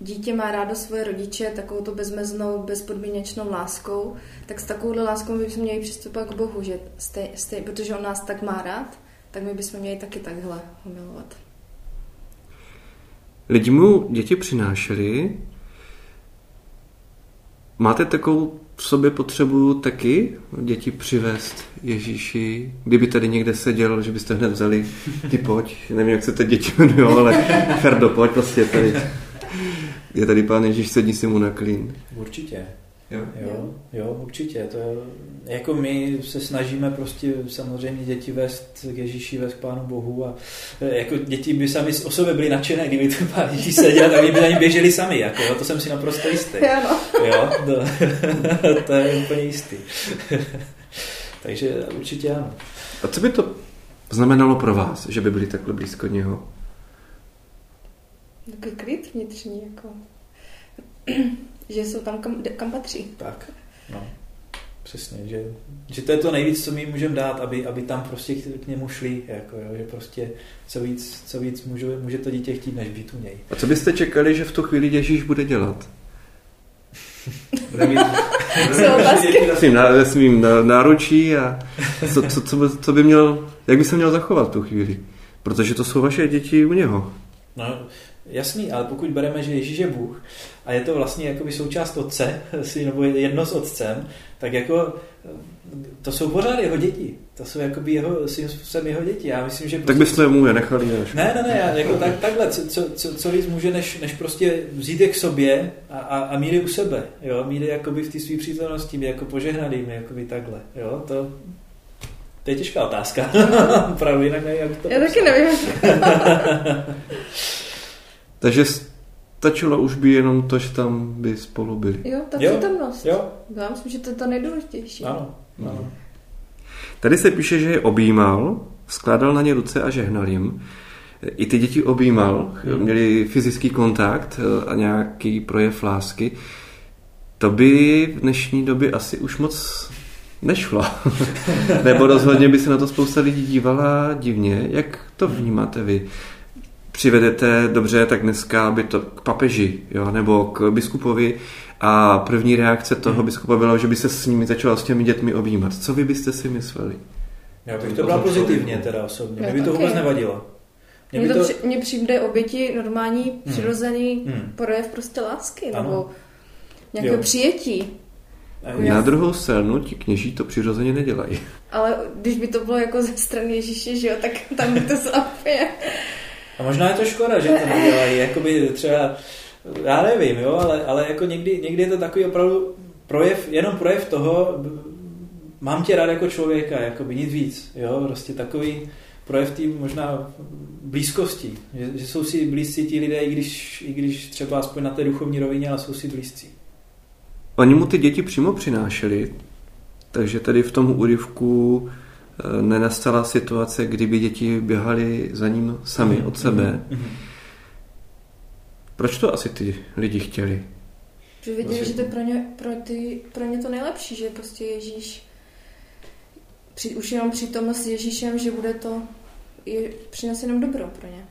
dítě má rádo svoje rodiče takovou to bezmeznou, bezpodmínečnou láskou, tak s takovouhle láskou my bychom měli přistupovat k Bohu, že stej, stej, protože on nás tak má rád, tak my bychom měli taky takhle ho milovat. Lidi mu děti přinášeli. Máte takovou v sobě potřebu taky děti přivést Ježíši? Kdyby tady někde seděl, že byste hned vzali, ty pojď, nevím, jak se teď děti jmenují, ale Ferdo, pojď, prostě tady. Je tady pán Ježíš, sedí si mu na klín. Určitě. Jo? Jo, jo, určitě. To je, jako my se snažíme prostě samozřejmě děti vést k Ježíši, vést k Pánu Bohu a e, jako děti by sami o sobě byly nadšené, kdyby to Pán Ježíš seděl, tak by za ním běželi sami, jako, jo, to jsem si naprosto jistý. Ano. Jo, to, to je úplně jistý. Takže určitě ano. A co by to znamenalo pro vás, že by byli takhle blízko něho? Takový klid vnitřní, jako že jsou tam, kam, kam patří. Tak, no. Přesně, že, že to je to nejvíc, co my můžeme dát, aby, aby tam prostě k, k němu šli, jako jo, že prostě co víc, co víc může, může to dítě chtít, než být u něj. A co byste čekali, že v tu chvíli Ježíš bude dělat? bude mít, na svým, na, svým náručí a co, co, co, by, co by měl, jak by se měl zachovat v tu chvíli? Protože to jsou vaše děti u něho. No, jasný, ale pokud bereme, že Ježíš je Bůh a je to vlastně jakoby součást otce, nebo jedno s otcem, tak jako to jsou pořád jeho děti. To jsou jakoby jeho, svým způsobem jeho děti. Já myslím, že... Prostě... Tak byste mu je nechali než. Ne, ne, ne, jako tak, takhle, co, co, co víc může, než, než prostě vzít je k sobě a, a, a mít je u sebe, jo, mít je jakoby v té své přítomnosti, mít jako požehnat jakoby takhle, jo, to, to je těžká otázka. Pravdu jinak nevím, jak to Já taky nevím. Takže stačilo už by jenom to, že tam by spolu byli. Jo, ta přítomnost. Jo. Já myslím, že to je to nejdůležitější. Ano, ano. Tady se píše, že je objímal, skládal na ně ruce a žehnal jim. I ty děti objímal, hmm. měli fyzický kontakt a nějaký projev lásky. To by v dnešní době asi už moc nešlo. Nebo rozhodně by se na to spousta lidí dívala divně. Jak to vnímáte vy? Přivedete, dobře, tak dneska by to k papeži, jo, nebo k biskupovi a první reakce toho hmm. biskupa byla, že by se s nimi začala s těmi dětmi objímat. Co vy byste si mysleli? Já bych to bral pozitivně teda osobně. Mě by to vůbec nevadilo. Mně, to, to... Při, mně přijde oběti normální, hmm. přirozený hmm. projev prostě lásky, ano. nebo nějakého přijetí. Jako Na druhou stranu ti kněží to přirozeně nedělají. Ale když by to bylo jako ze strany Ježíše, že jo, tak tam by to zapě. A možná je to škoda, že to nedělají, jakoby třeba, já nevím, jo, ale, ale jako někdy, někdy je to takový opravdu projev, jenom projev toho, mám tě rád jako člověka, jako by nic víc, jo, prostě takový projev tým možná blízkosti, že, že jsou si blízcí ti lidé, i když, i když třeba aspoň na té duchovní rovině, ale jsou si blízcí. Oni mu ty děti přímo přinášeli, takže tady v tom úryvku nenastala situace, kdyby děti běhali za ním sami mm-hmm. od sebe. Mm-hmm. Proč to asi ty lidi chtěli? Že viděli, že to je pro ně, pro, ty, pro ně to nejlepší, že prostě Ježíš při, už jenom přítomnost s Ježíšem, že bude to je, přinese jenom dobro pro ně.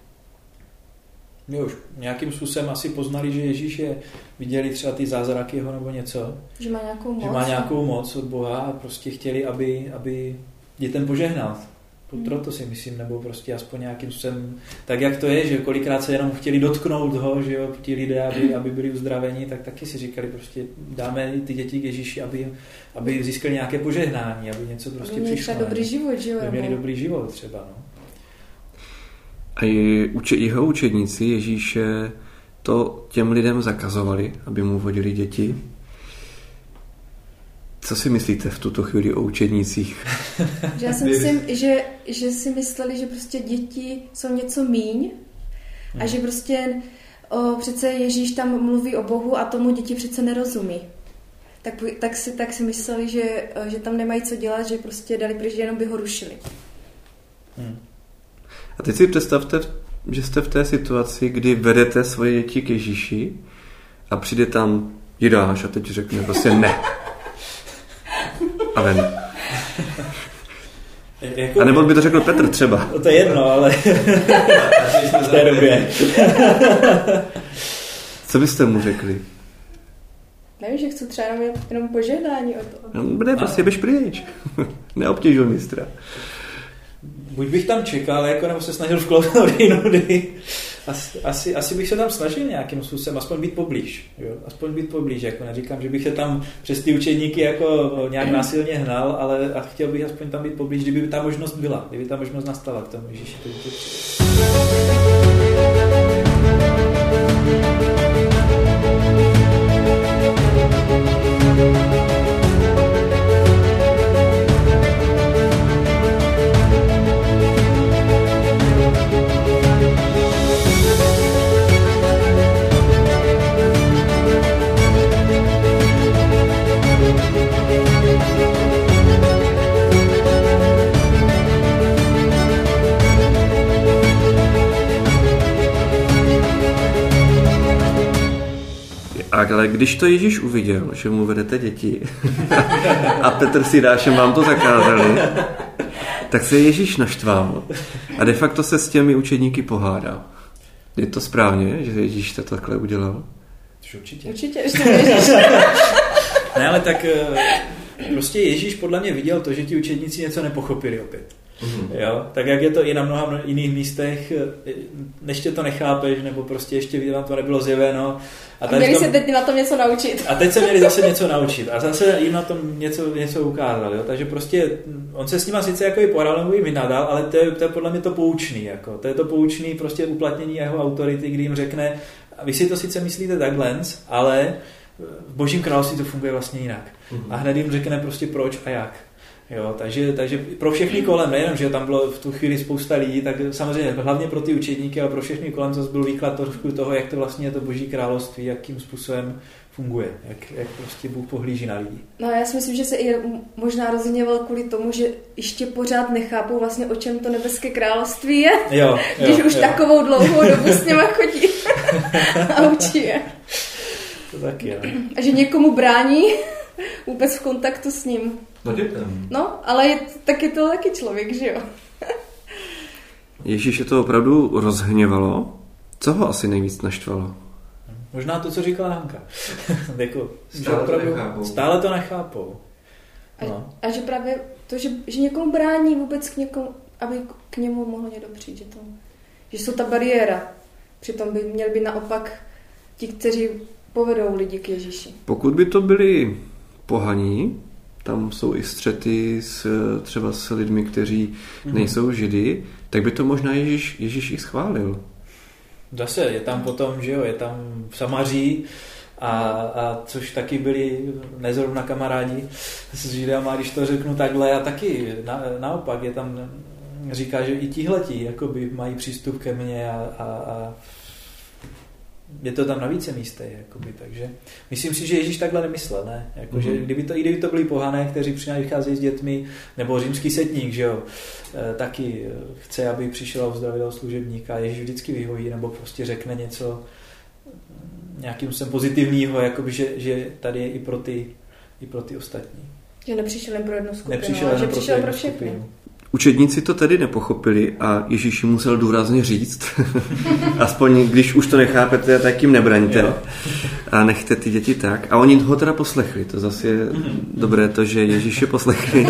My už nějakým způsobem asi poznali, že Ježíš je, viděli třeba ty zázraky jeho nebo něco. Že má nějakou moc. Že má nějakou moc od Boha a prostě chtěli, aby, aby dětem požehnat. Hmm. Proto si myslím, nebo prostě aspoň nějakým způsobem, tak jak to je, že kolikrát se jenom chtěli dotknout ho, že jo, ti lidé, aby, aby byli uzdraveni, tak taky si říkali, prostě dáme ty děti k Ježíši, aby, aby získali nějaké požehnání, aby něco prostě aby přišlo. Aby dobrý život, že jo? Aby měli dobrý život třeba, no. A jeho učedníci Ježíše to těm lidem zakazovali, aby mu vodili děti. Co si myslíte v tuto chvíli o učednících? že já si myslím, že, že si mysleli, že prostě děti jsou něco míň a že prostě o, přece Ježíš tam mluví o Bohu a tomu děti přece nerozumí. Tak, tak, si, tak si mysleli, že, že tam nemají co dělat, že prostě dali pryč, jenom by ho rušili. Hmm. A teď si představte, že jste v té situaci, kdy vedete svoje děti k Ježíši a přijde tam Jidáš a teď řekne prostě ne. A ven. Jako... A nebo by to řekl Petr třeba. No to je jedno, ale v té době. Co byste mu řekli? Nevím, že chci třeba jenom, jenom požehnání o to. No, ne, prostě běž pryč. Neobtěžuj mistra. Buď bych tam čekal, jako, nebo se snažil vklouznout jinudy. Asi, asi, asi, bych se tam snažil nějakým způsobem, aspoň být poblíž. Jo? Aspoň být poblíž, jako neříkám, že bych se tam přes ty učedníky jako nějak násilně hnal, ale a chtěl bych aspoň tam být poblíž, kdyby ta možnost byla, kdyby ta možnost nastala k tomu Ježíši. Ale když to Ježíš uviděl, že mu vedete děti a Petr si Dášem vám to zakázali, tak se Ježíš naštval a de facto se s těmi učedníky pohádal. Je to správně, že Ježíš to takhle udělal? Určitě. Určitě, Ježíš. ne, ale tak eh, prostě Ježíš podle mě viděl to, že ti učedníci něco nepochopili opět. Mm-hmm. Jo? Tak jak je to i na mnoha jiných místech, eh, než tě to nechápeš, nebo prostě ještě vám to nebylo zjeveno. A, a měli tom, se teď na tom něco naučit. A teď se měli zase něco naučit. A zase jim na tom něco, něco ukázal. Jo? Takže prostě on se s nima sice jako i poradil, nebo jim vynadal, ale to je, to je podle mě to poučný. Jako. To je to poučný prostě uplatnění jeho autority, kdy jim řekne, vy si to sice myslíte takhle, ale v božím království to funguje vlastně jinak. Mm-hmm. A hned jim řekne prostě proč a jak. Jo, takže, takže pro všechny kolem, nejenom, že tam bylo v tu chvíli spousta lidí, tak samozřejmě hlavně pro ty učedníky, ale pro všechny kolem zase byl výklad trošku toho, jak to vlastně je to boží království, jakým způsobem funguje, jak, jak prostě Bůh pohlíží na lidi. No já si myslím, že se i možná rozhněval kvůli tomu, že ještě pořád nechápou vlastně, o čem to nebeské království je. Jo, jo, Když už jo. takovou dlouhou dobu s něma chodí a učí je. To taky. A že někomu brání vůbec v kontaktu s ním. No dětem. No, ale je, tak je to taky člověk, že jo? Ježíš je to opravdu rozhněvalo. Co ho asi nejvíc naštvalo? Možná to, co říkala Hanka. jako, stále, opravdu, to nechápou. stále to nechápou. No. A, a že právě to, že, že někomu brání vůbec k někomu, aby k němu mohlo někdo přijít, že, to, že jsou ta bariéra. Přitom by měli být naopak ti, kteří povedou lidi k Ježíši. Pokud by to byli pohaní, tam jsou i střety s, třeba s lidmi, kteří mm-hmm. nejsou židy, tak by to možná Ježíš, Ježíš i schválil. Zase je tam potom, že jo, je tam v Samaří, a, a což taky byli nezrovna kamarádi s Židama, když to řeknu takhle, a taky na, naopak je tam, říká, že i tihletí jakoby mají přístup ke mně a, a, a je to tam na více místech, jakoby, takže myslím si, že Ježíš takhle nemyslel, ne? Jako, mm-hmm. že mhm. kdyby to, i kdyby to byli pohané, kteří přicházejí s dětmi, nebo římský setník, že jo, e, taky eh, chce, aby přišel a uzdravil služebníka, Ježíš vždycky vyhojí, nebo prostě řekne něco mm, nějakým sem pozitivního, jakoby, že, že tady je i pro ty, i pro ty ostatní. Že nepřišel jen pro jednu skupinu, nepřišel ale že přišel pro všechny. Skupinu. Učedníci to tedy nepochopili a Ježíš jim musel důrazně říct, aspoň když už to nechápete, tak jim nebraňte a nechte ty děti tak. A oni ho teda poslechli, to zase je dobré to, že Ježíš je poslechli.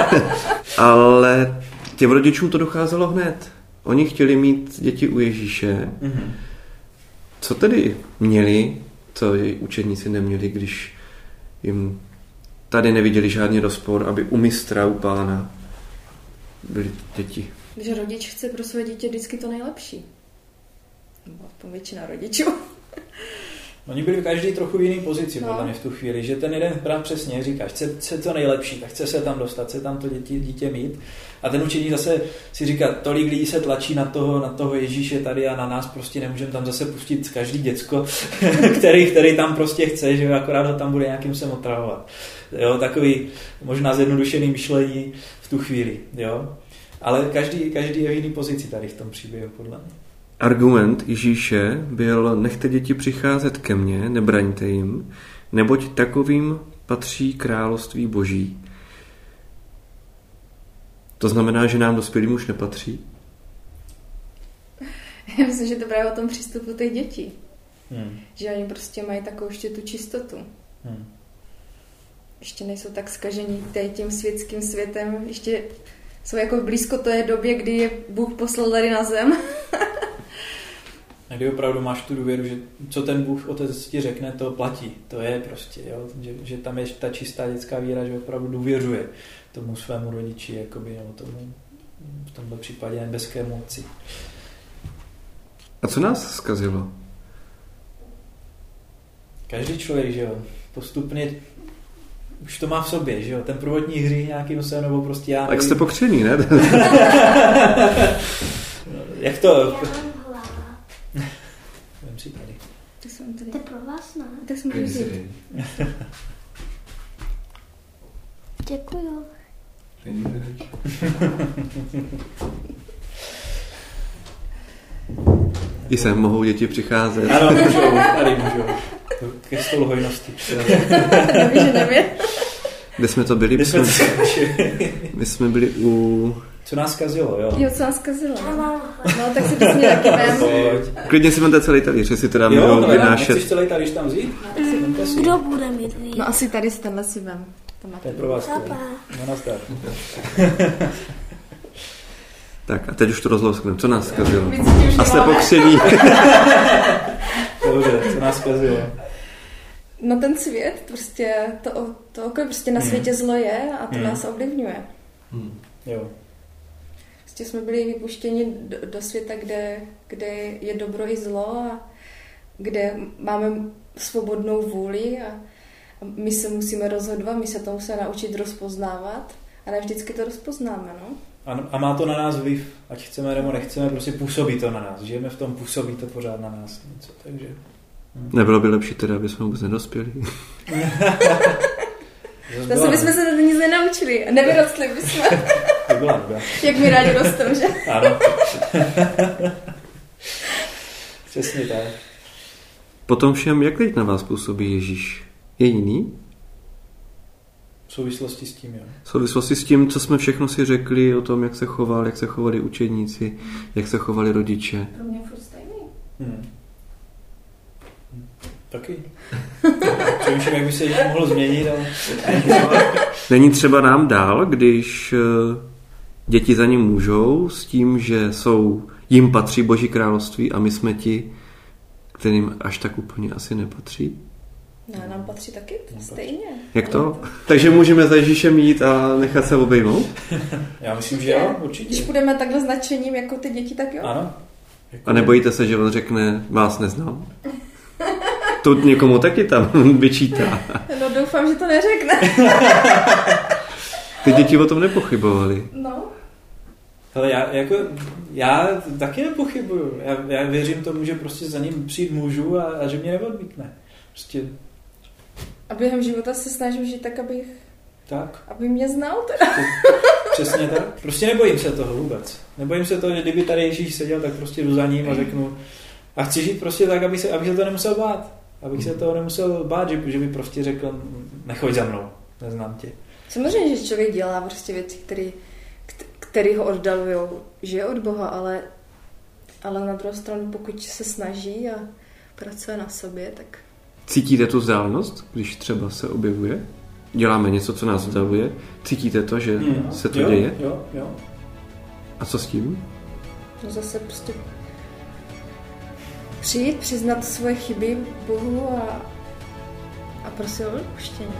Ale těm rodičům to docházelo hned. Oni chtěli mít děti u Ježíše. Co tedy měli, co učedníci neměli, když jim tady neviděli žádný rozpor, aby u mistra, u pána byly děti. Že rodič chce pro své dítě vždycky to nejlepší. Nebo většina rodičů. Oni byli každý trochu v jiné pozici, no. podle mě v tu chvíli, že ten jeden právě přesně říká, chce, chce to nejlepší, tak chce se tam dostat, chce tam to dítě, dítě mít. A ten učeník zase si říká, tolik lidí se tlačí na toho, na toho Ježíše tady a na nás prostě nemůžeme tam zase pustit každý děcko, který, který tam prostě chce, že akorát ho tam bude nějakým se otravovat. Jo, takový možná zjednodušený myšlení v tu chvíli. Jo. Ale každý, každý je v jiný pozici tady v tom příběhu, podle mě. Argument Ježíše byl nechte děti přicházet ke mně, nebraňte jim, neboť takovým patří království boží. To znamená, že nám dospělým už nepatří? Já myslím, že to právě o tom přístupu těch dětí. Hmm. Že oni prostě mají takovou ještě tu čistotu. Hmm. Ještě nejsou tak skažení tím světským světem, ještě jsou jako blízko té době, kdy je Bůh poslal tady na zem. A kdy opravdu máš tu důvěru, že co ten Bůh otec ti řekne, to platí. To je prostě, jo? Že, že tam je ta čistá dětská víra, že opravdu důvěřuje tomu svému rodiči, jakoby, nebo tomu v tomto případě nebeskému otci. A co nás zkazilo? Každý člověk, že jo, postupně už to má v sobě, že jo, ten prvotní hřích nějakým se, nebo prostě já... Tak jste pokřený, ne? Jak to... Vem si tady. Tak jsem tady. To je pro vás, ne? Tak jsem tady. Děkuju. I sem mohou děti přicházet. Ano, můžou, tady můžou. Ke stolu hojnosti. Kde jsme to byli? Kde jsme, My jsme byli u... Co nás kazilo, jo? Jo, co nás kazilo. No, no tak si to mě taky vem. Klidně si máte celý talíř, jestli teda jo, můžou vynášet. Jo, celý talíř tam vzít? No, Kdo bude mít víc? No asi tady si tenhle si vem. To je pro vás. Papa. No nazdar. Tak a teď už to rozlouskneme. Co nás zkazilo? A jste pokřeví. Dobře, co nás zkazilo? No ten svět, prostě to, to oko prostě na světě zlo je a to hmm. nás ovlivňuje. Hmm. Jo. Prostě jsme byli vypuštěni do, do světa, kde, kde je dobro i zlo a kde máme svobodnou vůli a, a my se musíme rozhodovat, my se to musíme naučit rozpoznávat a ne vždycky to rozpoznáme, no. A, a má to na nás vliv, ať chceme nebo nechceme, prostě působí to na nás. Žijeme v tom, působí to pořád na nás něco, takže... Hm. Nebylo by lepší teda, aby jsme vůbec nedospěli. Zase bychom se to nic nenaučili a nevyrostli bychom. to byla nuda. Jak mi rádi rostou, že? Ano. Přesně tak. Potom všem, jak teď na vás působí Ježíš? Je jiný? V souvislosti s tím, jo. V souvislosti s tím, co jsme všechno si řekli o tom, jak se choval, jak se chovali učeníci, jak se chovali rodiče. Pro mě furt stejný. Hmm. Taky. Přemýšlím, jak by se ještě mohlo změnit. Ale... Není třeba nám dál, když eh, děti za ním můžou s tím, že jsou, jim patří Boží království a my jsme ti, kterým až tak úplně asi nepatří? Ne, nám patří taky stejně. Jak to? Takže můžeme za Ježíšem jít a nechat se obejmout? Já myslím, že jo, určitě. Když budeme takhle značením jako ty děti, tak jo. Ano. A nebojíte se, že on řekne, vás neznám? To někomu taky tam vyčítá. No doufám, že to neřekne. Ty děti o tom nepochybovali. No. Ale já, jako, já taky nepochybuju. Já, já věřím tomu, že prostě za ním přijít můžu a, a že mě neodmítne. Prostě... A během života se snažím žít tak, abych tak. Aby mě znal teda. Přesně tak. Prostě nebojím se toho vůbec. Nebojím se toho, že kdyby tady Ježíš seděl, tak prostě jdu za ním a řeknu a chci žít prostě tak, aby se, aby se to nemusel bát. Abych se toho nemusel bát, že, že by prostě řekl, nechoď za mnou, neznám tě. Samozřejmě, že člověk dělá prostě věci, které který ho oddalují, že je od Boha, ale, ale na druhou stranu, pokud se snaží a pracuje na sobě, tak... Cítíte tu vzdálenost, když třeba se objevuje? Děláme něco, co nás vzdaluje? Cítíte to, že mm, se to jo, děje? Jo, jo. A co s tím? No zase prostě přijít, přiznat svoje chyby Bohu a, a prosit o odpuštění.